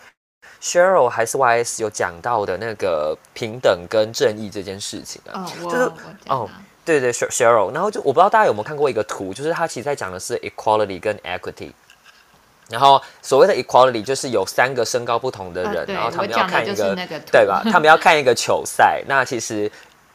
Cheryl 还是 YS 有讲到的那个平等跟正义这件事情啊，哦、就是哦，对对 Cheryl，然后就我不知道大家有没有看过一个图，就是他其实在讲的是 equality 跟 equity。然后所谓的 equality 就是有三个身高不同的人，呃、然后 他们要看一个，个对吧？他们要看一个球赛。那其实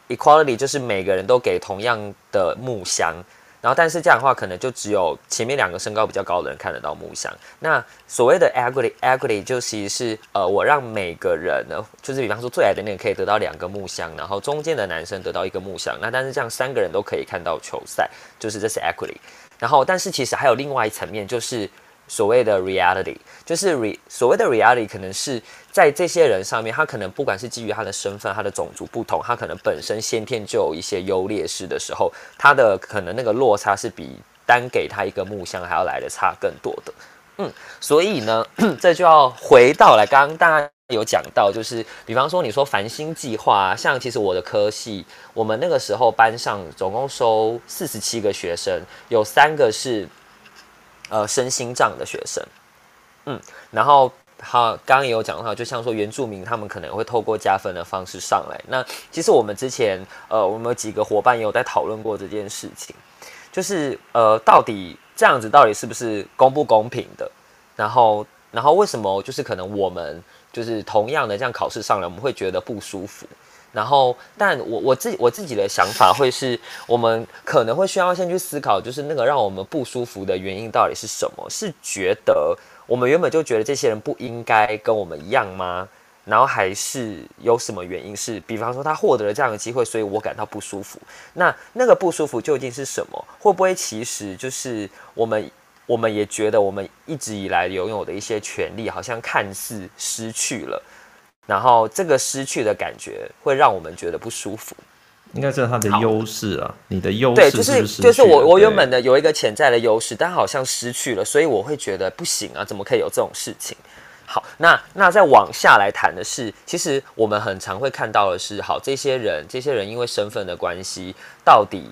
equality 就是每个人都给同样的木箱，然后但是这样的话，可能就只有前面两个身高比较高的人看得到木箱。那所谓的 equity，equity 就其实是呃，我让每个人呢，就是比方说最矮的那个可以得到两个木箱，然后中间的男生得到一个木箱。那但是这样三个人都可以看到球赛，就是这是 equity。然后但是其实还有另外一层面，就是。所谓的 reality 就是 re 所谓的 reality，可能是在这些人上面，他可能不管是基于他的身份、他的种族不同，他可能本身先天就有一些优劣势的时候，他的可能那个落差是比单给他一个木箱还要来的差更多的。嗯，所以呢，这就要回到来，刚刚大家有讲到，就是比方说你说繁星计划，像其实我的科系，我们那个时候班上总共收四十七个学生，有三个是。呃，身心障的学生，嗯，然后他刚刚也有讲到，就像说原住民，他们可能会透过加分的方式上来。那其实我们之前，呃，我们有几个伙伴也有在讨论过这件事情，就是呃，到底这样子到底是不是公不公平的？然后，然后为什么就是可能我们就是同样的这样考试上来，我们会觉得不舒服？然后，但我我自己我自己的想法会是，我们可能会需要先去思考，就是那个让我们不舒服的原因到底是什么？是觉得我们原本就觉得这些人不应该跟我们一样吗？然后还是有什么原因是，比方说他获得了这样的机会，所以我感到不舒服。那那个不舒服究竟是什么？会不会其实就是我们我们也觉得我们一直以来拥有的一些权利，好像看似失去了？然后这个失去的感觉会让我们觉得不舒服，应该是它的优势啊，你的优势对，就是是就是我我原本的有一个潜在的优势，但好像失去了，所以我会觉得不行啊，怎么可以有这种事情？好，那那再往下来谈的是，其实我们很常会看到的是，好，这些人这些人因为身份的关系，到底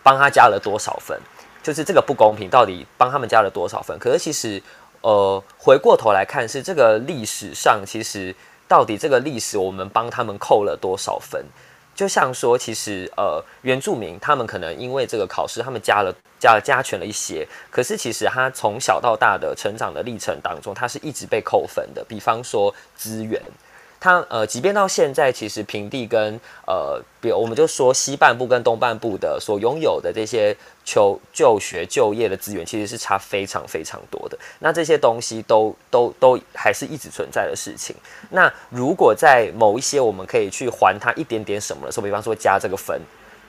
帮他加了多少分？就是这个不公平，到底帮他们加了多少分？可是其实，呃，回过头来看，是这个历史上，其实到底这个历史我们帮他们扣了多少分？就像说，其实呃，原住民他们可能因为这个考试，他们加了加了加权了一些，可是其实他从小到大的成长的历程当中，他是一直被扣分的。比方说资源。它呃，即便到现在，其实平地跟呃，比如我们就说西半部跟东半部的所拥有的这些求就学就业的资源，其实是差非常非常多的。那这些东西都都都还是一直存在的事情。那如果在某一些我们可以去还他一点点什么的时候，比方说加这个分。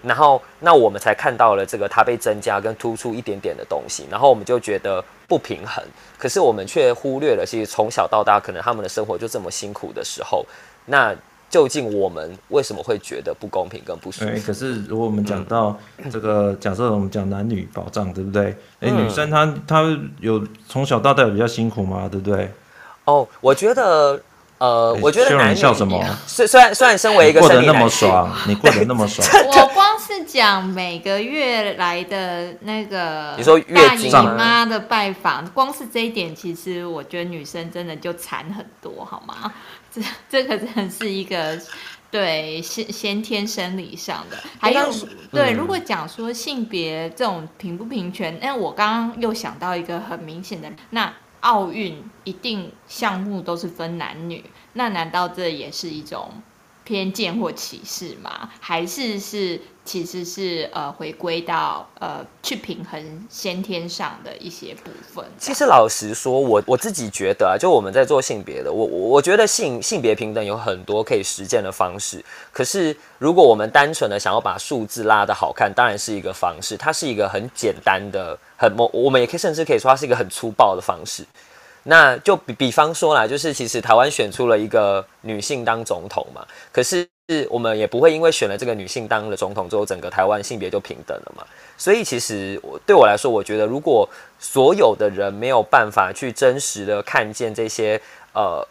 然后，那我们才看到了这个它被增加跟突出一点点的东西，然后我们就觉得不平衡。可是我们却忽略了，其实从小到大，可能他们的生活就这么辛苦的时候，那究竟我们为什么会觉得不公平跟不舒服？可是如果我们讲到这个，假设我们讲男女保障，对不对？哎，女生她她有从小到大有比较辛苦吗？对不对？哦，我觉得。呃，我觉得男女笑什么？虽虽然虽然身为一个过得那么爽，你过得那么爽。我光是讲每个月来的那个你说大姨妈的拜访，光是这一点，其实我觉得女生真的就惨很多，好吗？这这个真的是一个对先先天生理上的，还有对，如果讲说性别这种平不平权，那我刚刚又想到一个很明显的那。奥运一定项目都是分男女，那难道这也是一种偏见或歧视吗？还是是其实是呃回归到呃去平衡先天上的一些部分？其实老实说，我我自己觉得啊，就我们在做性别的，我我我觉得性性别平等有很多可以实践的方式。可是如果我们单纯的想要把数字拉得好看，当然是一个方式，它是一个很简单的。很，我我们也可以甚至可以说它是一个很粗暴的方式。那就比比方说啦，就是其实台湾选出了一个女性当总统嘛，可是我们也不会因为选了这个女性当了总统之后，整个台湾性别就平等了嘛。所以其实我对我来说，我觉得如果所有的人没有办法去真实的看见这些呃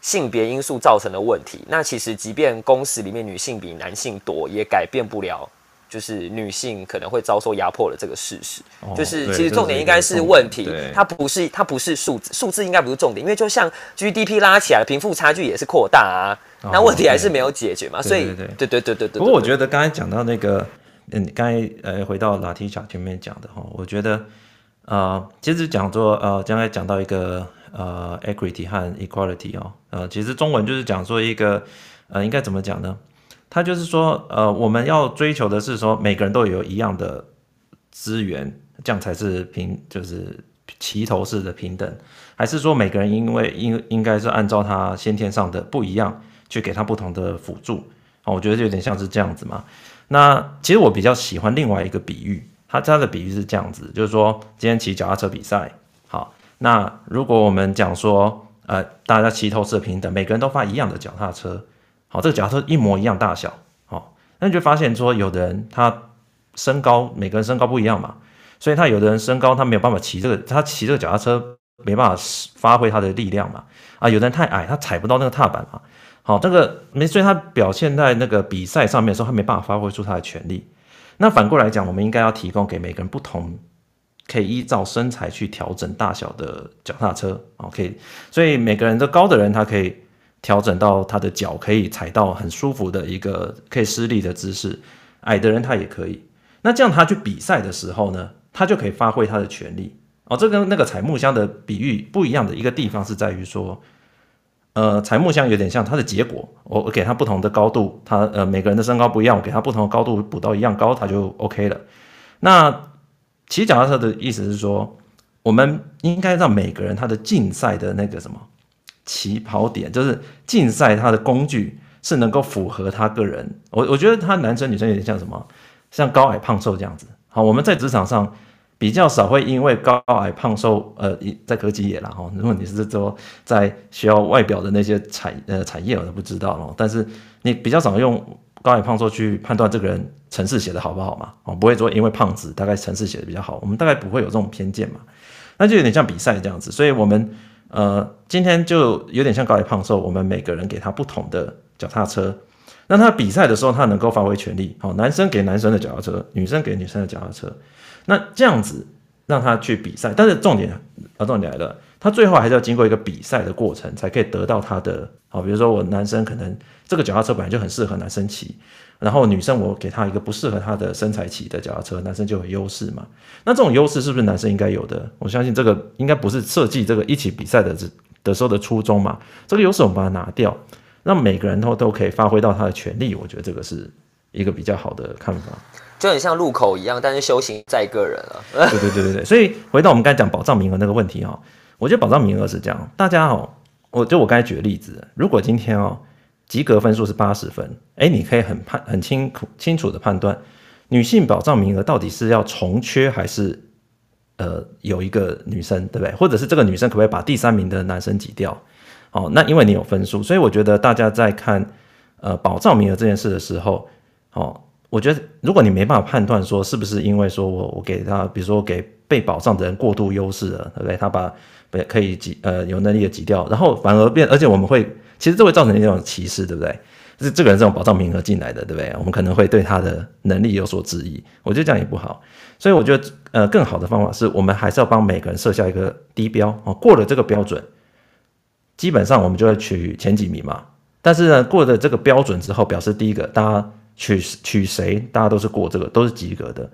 性别因素造成的问题，那其实即便公司里面女性比男性多，也改变不了。就是女性可能会遭受压迫的这个事实，哦、就是其实重点应该是问题，它不是它不是数字，数字应该不是重点，因为就像 GDP 拉起来，贫富差距也是扩大啊，哦、那问题还是没有解决嘛，所以对对对对对对。不过我觉得刚才讲到那个，嗯，刚才呃回到拉提莎前面讲的哈，我觉得呃，其实讲说呃，刚才讲到一个呃 equity 和 equality 哦，呃，其实中文就是讲说一个呃，应该怎么讲呢？他就是说，呃，我们要追求的是说，每个人都有一样的资源，这样才是平，就是齐头式的平等，还是说每个人因为应应该是按照他先天上的不一样，去给他不同的辅助？哦，我觉得有点像是这样子嘛。那其实我比较喜欢另外一个比喻，他他的比喻是这样子，就是说今天骑脚踏车比赛，好，那如果我们讲说，呃，大家齐头式的平等，每个人都发一样的脚踏车。好，这个脚踏车一模一样大小，好，那你就发现说，有的人他身高，每个人身高不一样嘛，所以他有的人身高他没有办法骑这个，他骑这个脚踏车没办法发挥他的力量嘛，啊，有的人太矮，他踩不到那个踏板嘛，好，这个没，所以他表现在那个比赛上面的时候，他没办法发挥出他的全力。那反过来讲，我们应该要提供给每个人不同，可以依照身材去调整大小的脚踏车，OK，所以每个人都高的人他可以。调整到他的脚可以踩到很舒服的一个可以施力的姿势，矮的人他也可以。那这样他去比赛的时候呢，他就可以发挥他的全力哦。这跟那个踩木箱的比喻不一样的一个地方是在于说，呃，踩木箱有点像它的结果，我我给他不同的高度，他呃每个人的身高不一样，我给他不同的高度补到一样高，他就 OK 了。那骑脚踏车的意思是说，我们应该让每个人他的竞赛的那个什么？起跑点就是竞赛，他的工具是能够符合他个人。我我觉得他男生女生有点像什么，像高矮胖瘦这样子。好，我们在职场上比较少会因为高矮胖瘦，呃，在科技业啦哈。如果你是说在需要外表的那些产呃产业，我都不知道咯。但是你比较少用高矮胖瘦去判断这个人程式写的好不好嘛？哦，不会说因为胖子大概程式写的比较好，我们大概不会有这种偏见嘛。那就有点像比赛这样子，所以我们呃今天就有点像高矮胖瘦，我们每个人给他不同的脚踏车，让他比赛的时候他能够发挥全力。好，男生给男生的脚踏车，女生给女生的脚踏车，那这样子让他去比赛。但是重点啊，重点来了，他最后还是要经过一个比赛的过程，才可以得到他的。好，比如说我男生可能这个脚踏车本来就很适合男生骑。然后女生我给她一个不适合她的身材骑的脚踏车，男生就有优势嘛。那这种优势是不是男生应该有的？我相信这个应该不是设计这个一起比赛的的时候的初衷嘛。这个优势我们把它拿掉，让每个人都都可以发挥到他的全力。我觉得这个是一个比较好的看法。就很像路口一样，但是修行在个人 了。对对对对对。所以回到我们刚才讲保障名额那个问题哈，我觉得保障名额是这样，大家哦，我就我刚才举的例子，如果今天哦。及格分数是八十分，哎，你可以很判很清楚清楚的判断，女性保障名额到底是要重缺还是呃有一个女生，对不对？或者是这个女生可不可以把第三名的男生挤掉？哦，那因为你有分数，所以我觉得大家在看呃保障名额这件事的时候，哦，我觉得如果你没办法判断说是不是因为说我我给他，比如说给被保障的人过度优势了，对不对？他把被可以挤呃有能力的挤掉，然后反而变，而且我们会。其实这会造成一种歧视，对不对？是这个人这种保障名额进来的，对不对？我们可能会对他的能力有所质疑，我觉得这样也不好。所以我觉得，呃，更好的方法是我们还是要帮每个人设下一个低标哦，过了这个标准，基本上我们就会取前几名嘛。但是呢，过了这个标准之后，表示第一个，大家取取谁，大家都是过这个，都是及格的。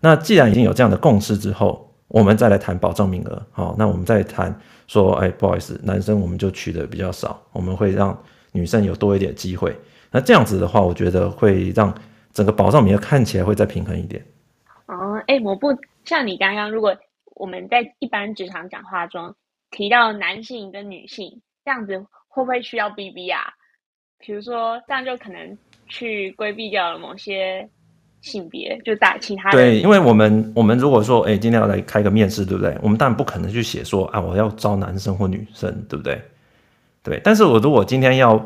那既然已经有这样的共识之后，我们再来谈保障名额，好，那我们再谈。说，哎，不好意思，男生我们就取的比较少，我们会让女生有多一点机会。那这样子的话，我觉得会让整个保障名额看起来会再平衡一点。哦，哎，我不像你刚刚，如果我们在一般职场讲话中提到男性跟女性，这样子会不会需要 BB 啊？比如说，这样就可能去规避掉了某些。性别就打其他对，因为我们我们如果说，哎、欸，今天要来开个面试，对不对？我们当然不可能去写说啊，我要招男生或女生，对不对？对。但是我如果今天要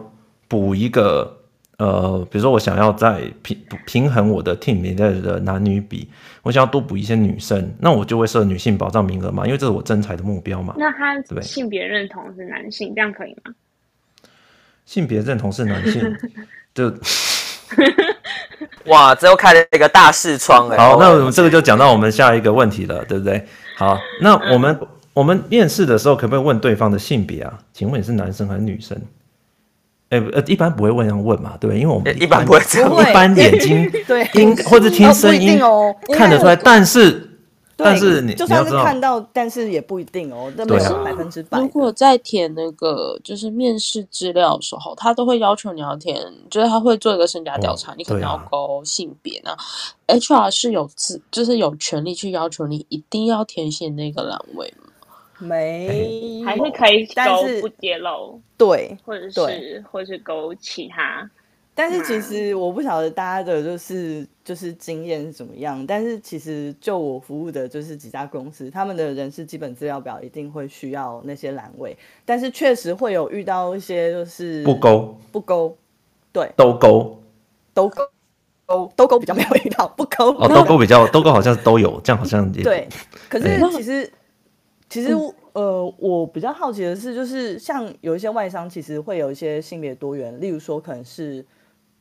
补一个，呃，比如说我想要在平平衡我的 team 里面的男女比，我想要多补一些女生，那我就会设女性保障名额嘛，因为这是我征才的目标嘛。那他性别认同是男性，这样可以吗？性别认同是男性，就。哇，这又开了一个大视窗哎！好，那我们这个就讲到我们下一个问题了，对不对？好，那我们我们面试的时候可不可以问对方的性别啊？请问你是男生还是女生？哎，呃，一般不会问这样问嘛，对不对？因为我们一般不会这样，一般眼睛对，听或者听声音哦看得出来，但是。但是你就算是看到，但是也不一定哦。那不是百分之百。如果在填那个就是面试资料的时候，他都会要求你要填，就是他会做一个身家调查，哦、你可能要勾性别呢。HR 是有自，就是有权利去要求你一定要填写那个栏位吗？没，还是可以勾不揭露，对，或者是或者是勾其他。但是其实我不晓得大家的就是就是经验是怎么样，但是其实就我服务的就是几家公司，他们的人事基本资料表一定会需要那些栏位，但是确实会有遇到一些就是不勾不勾，对，都勾都勾勾都勾比较没有遇到不勾哦，都勾比较都勾好像都有，这样好像也对，可是其实其实呃我比较好奇的是，就是像有一些外商其实会有一些性别多元，例如说可能是。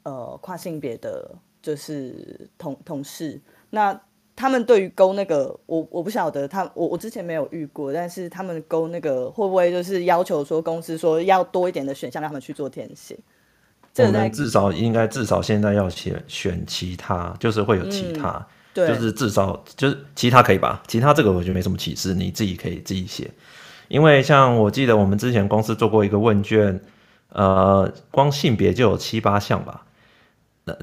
呃，跨性别的就是同同事，那他们对于勾那个，我我不晓得他，我我之前没有遇过，但是他们勾那个会不会就是要求说公司说要多一点的选项让他们去做填写？我们至少应该至少现在要选选其他，就是会有其他，嗯、对，就是至少就是其他可以吧？其他这个我觉得没什么歧视，你自己可以自己写，因为像我记得我们之前公司做过一个问卷，呃，光性别就有七八项吧。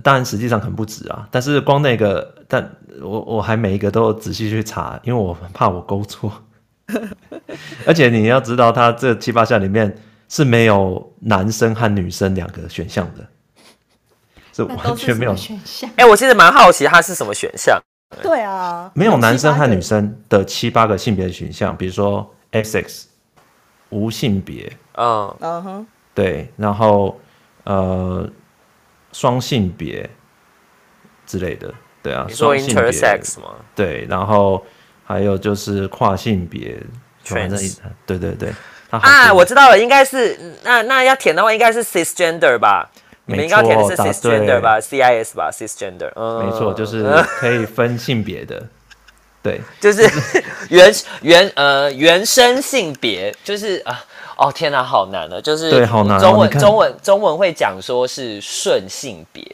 当然，实际上很不止啊。但是光那个，但我我还每一个都仔细去查，因为我怕我勾错。而且你要知道，它这七八项里面是没有男生和女生两个选项的，是完全没有选项。哎、欸，我其实蛮好奇，它是什么选项？对啊，没有男生和女生的七八个性别的选项，比如说 XX 无性别，嗯嗯哼，对，然后呃。双性别之类的，对啊，你说 intersex 吗？对，然后还有就是跨性别，trans，对对对。啊，我知道了，应该是那那要填的话，应该是 cisgender 吧？你们应该填的是 cisgender 吧？CIS 吧？cisgender，嗯，没错，就是可以分性别的，对，就是原原呃原生性别，就是啊，哦天哪，好难啊，就是对，好难。中文中文中文会讲说是顺性别，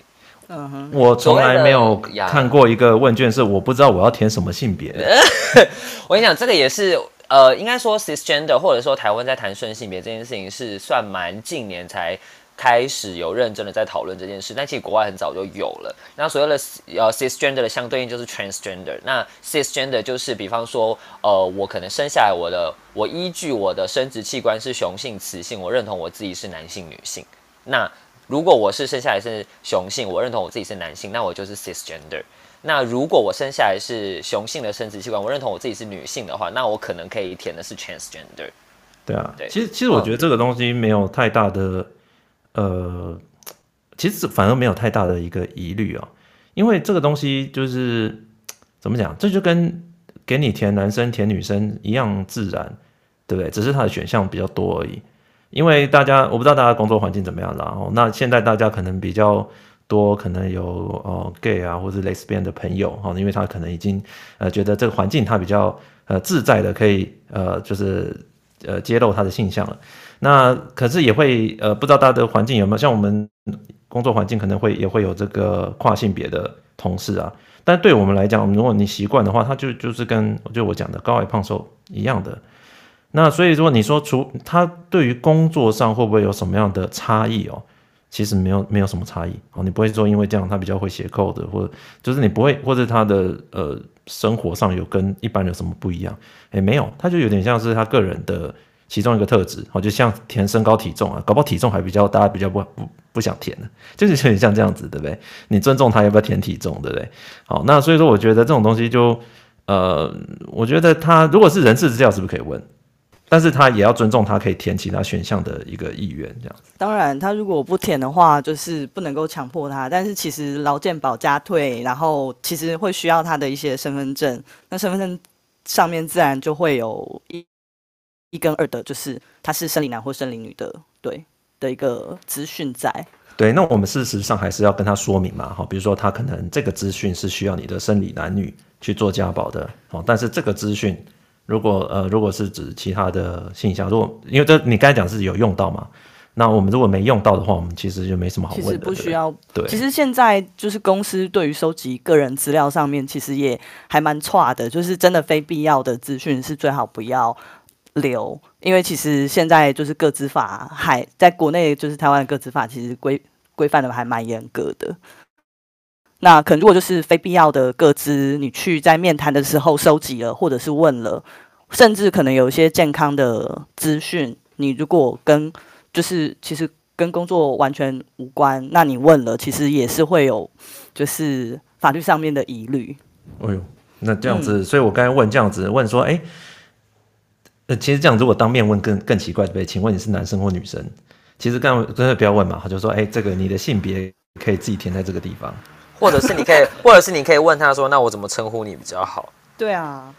嗯哼，我从来没有看过一个问卷，是我不知道我要填什么性别。我跟你讲，这个也是。呃，应该说 cisgender，或者说台湾在谈顺性别这件事情是算蛮近年才开始有认真的在讨论这件事，但其实国外很早就有了。那所谓的呃 cisgender 的相对应就是 transgender。那 cisgender 就是比方说，呃，我可能生下来我的我依据我的生殖器官是雄性、雌性，我认同我自己是男性、女性。那如果我是生下来是雄性，我认同我自己是男性，那我就是 cisgender。那如果我生下来是雄性的生殖器官，我认同我自己是女性的话，那我可能可以填的是 transgender。对啊，对，其实其实我觉得这个东西没有太大的，呃，其实反而没有太大的一个疑虑哦，因为这个东西就是 怎么讲，这就跟给你填男生填女生一样自然，对不对？只是它的选项比较多而已。因为大家我不知道大家工作环境怎么样，然后那现在大家可能比较。多可能有哦 gay 啊，或者 lesbian 的朋友哈，因为他可能已经呃觉得这个环境他比较呃自在的可以呃就是呃揭露他的性向了。那可是也会呃不知道大家的环境有没有像我们工作环境可能会也会有这个跨性别的同事啊。但对我们来讲，如果你习惯的话，他就就是跟就我讲的高矮胖瘦一样的。那所以说你说除他对于工作上会不会有什么样的差异哦？其实没有没有什么差异哦，你不会说因为这样他比较会写 code，或者就是你不会或者他的呃生活上有跟一般人什么不一样？诶，没有，他就有点像是他个人的其中一个特质哦，就像填身高体重啊，搞不好体重还比较大家比较不不不想填的，就是有点像这样子，对不对？你尊重他要不要填体重，对不对？好，那所以说我觉得这种东西就呃，我觉得他如果是人事资料是不是可以问？但是他也要尊重他可以填其他选项的一个意愿，这样子。当然，他如果不填的话，就是不能够强迫他。但是其实劳健保加退，然后其实会需要他的一些身份证。那身份证上面自然就会有一一跟二的，就是他是生理男或生理女的，对的一个资讯在。对，那我们事实上还是要跟他说明嘛，哈，比如说他可能这个资讯是需要你的生理男女去做家保的，哦，但是这个资讯。如果呃，如果是指其他的现象，如果因为这你刚才讲是有用到嘛，那我们如果没用到的话，我们其实就没什么好问的。其实不需要。对，其实现在就是公司对于收集个人资料上面，其实也还蛮差的，就是真的非必要的资讯是最好不要留，因为其实现在就是个资法还在国内，就是台湾的个资法其实规规范的还蛮严格的。那可能如果就是非必要的个资，你去在面谈的时候收集了，或者是问了，甚至可能有一些健康的资讯，你如果跟就是其实跟工作完全无关，那你问了，其实也是会有就是法律上面的疑虑。哎呦，那这样子，嗯、所以我刚才问这样子问说，哎，呃，其实这样如果当面问更更奇怪，对不对？请问你是男生或女生？其实刚刚真的不要问嘛，他就说，哎，这个你的性别可以自己填在这个地方。或者是你可以，或者是你可以问他说：“那我怎么称呼你比较好？”对啊。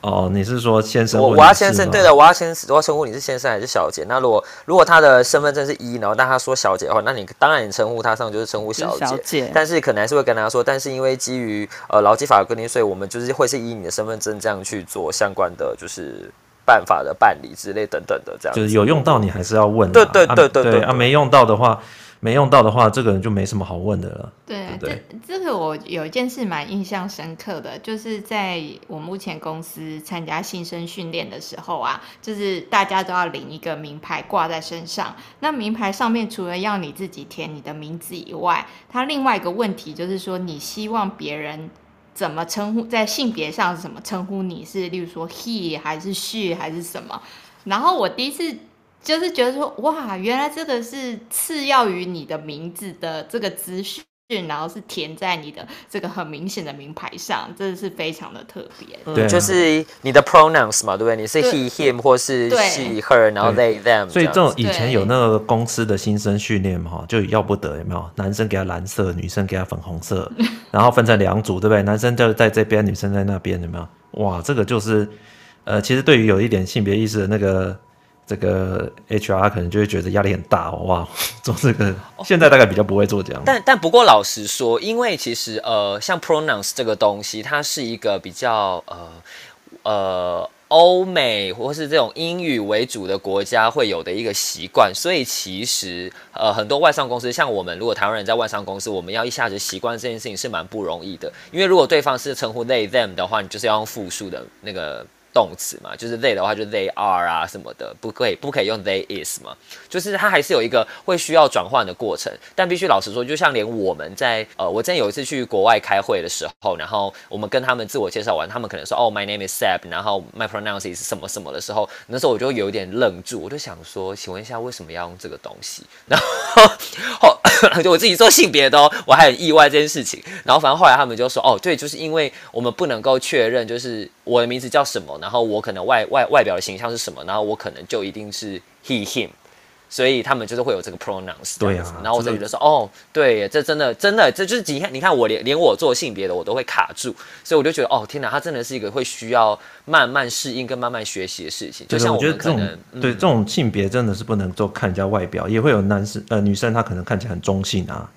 哦，你是说先生？我我要先生，对的，我要先，我要称呼你是先生还是小姐？那如果如果他的身份证是一，然后但他说小姐的话，那你当然你称呼他上就是称呼小姐。小姐。但是可能还是会跟他说，但是因为基于呃劳基法的规定，所以我们就是会是以你的身份证这样去做相关的就是办法的办理之类等等的这样。就是有用到你还是要问、啊。对对对啊，没用到的话。没用到的话，这个人就没什么好问的了。对，对对这这个我有一件事蛮印象深刻的，就是在我目前公司参加新生训练的时候啊，就是大家都要领一个名牌挂在身上。那名牌上面除了要你自己填你的名字以外，它另外一个问题就是说，你希望别人怎么称呼，在性别上是怎么称呼你是，例如说 he 还是 she 还是什么？然后我第一次。就是觉得说，哇，原来这个是次要于你的名字的这个资讯，然后是填在你的这个很明显的名牌上，这是非常的特别。对，就是你的 pronouns 嘛，对不对？你是 he、him 或是 she、her，然后 they、them。所以这种以前有那个公司的新生训练嘛，就要不得，有没有？男生给他蓝色，女生给他粉红色，然后分成两组，对不对？男生就在这边，女生在那边，有没有？哇，这个就是，呃，其实对于有一点性别意识的那个。这个 HR 可能就会觉得压力很大，哇，做这个现在大概比较不会做这样。但但不过老实说，因为其实呃，像 pronouns 这个东西，它是一个比较呃呃欧美或是这种英语为主的国家会有的一个习惯，所以其实呃很多外商公司，像我们如果台湾人在外商公司，我们要一下子习惯这件事情是蛮不容易的，因为如果对方是称呼 they them 的话，你就是要用复数的那个。动词嘛，就是 they 的话，就 they are 啊什么的，不可以不可以用 they is 嘛，就是它还是有一个会需要转换的过程。但必须老实说，就像连我们在呃，我之前有一次去国外开会的时候，然后我们跟他们自我介绍完，他们可能说哦，my name is Seb，然后 my pronouns is 什么什么的时候，那时候我就有点愣住，我就想说，请问一下为什么要用这个东西？然后后 就我自己做性别的，我还很意外这件事情。然后反正后来他们就说，哦，对，就是因为我们不能够确认，就是我的名字叫什么。然后我可能外外外表的形象是什么，然后我可能就一定是 he him，所以他们就是会有这个 pronouns。对啊，然后我就觉得说，哦，对，这真的真的，这就是你看，你看我连连我做性别的我都会卡住，所以我就觉得，哦，天哪，他真的是一个会需要慢慢适应跟慢慢学习的事情。就像我觉得这种、嗯、对这种性别真的是不能做看人家外表，也会有男生呃女生她可能看起来很中性啊。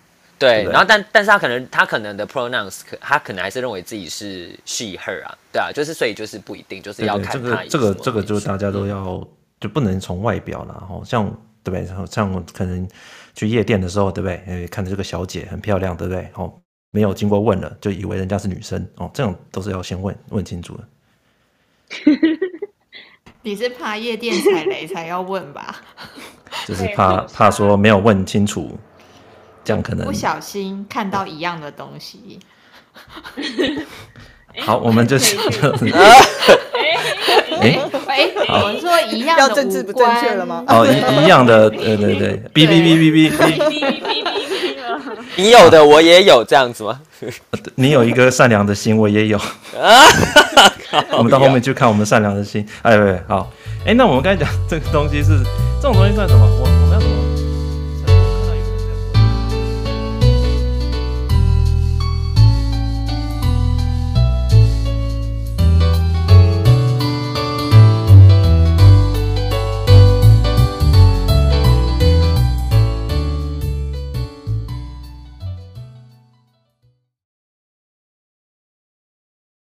对，然后但但是他可能他可能的 pronouns 可他可能还是认为自己是 she her 啊，对啊，就是所以就是不一定，就是要看他这个这个这个就是大家都要、嗯、就不能从外表啦，哦，像对不对？像我可能去夜店的时候，对不对？诶，看着这个小姐很漂亮，对不对？哦，没有经过问了，就以为人家是女生哦，这种都是要先问问清楚的。你是怕夜店踩雷才要问吧？就是怕怕说没有问清楚。这样可能不小心看到一样的东西。好，我们就是。哎哎，我们说一样的，要政治不正确了吗？哦，一一样的，对对对，哔哔哔哔哔。你有的我也有这样子吗？你有一个善良的心，我也有。我们到后面去看我们善良的心。哎，对，好。哎，那我们刚才讲这个东西是这种东西算什么？我。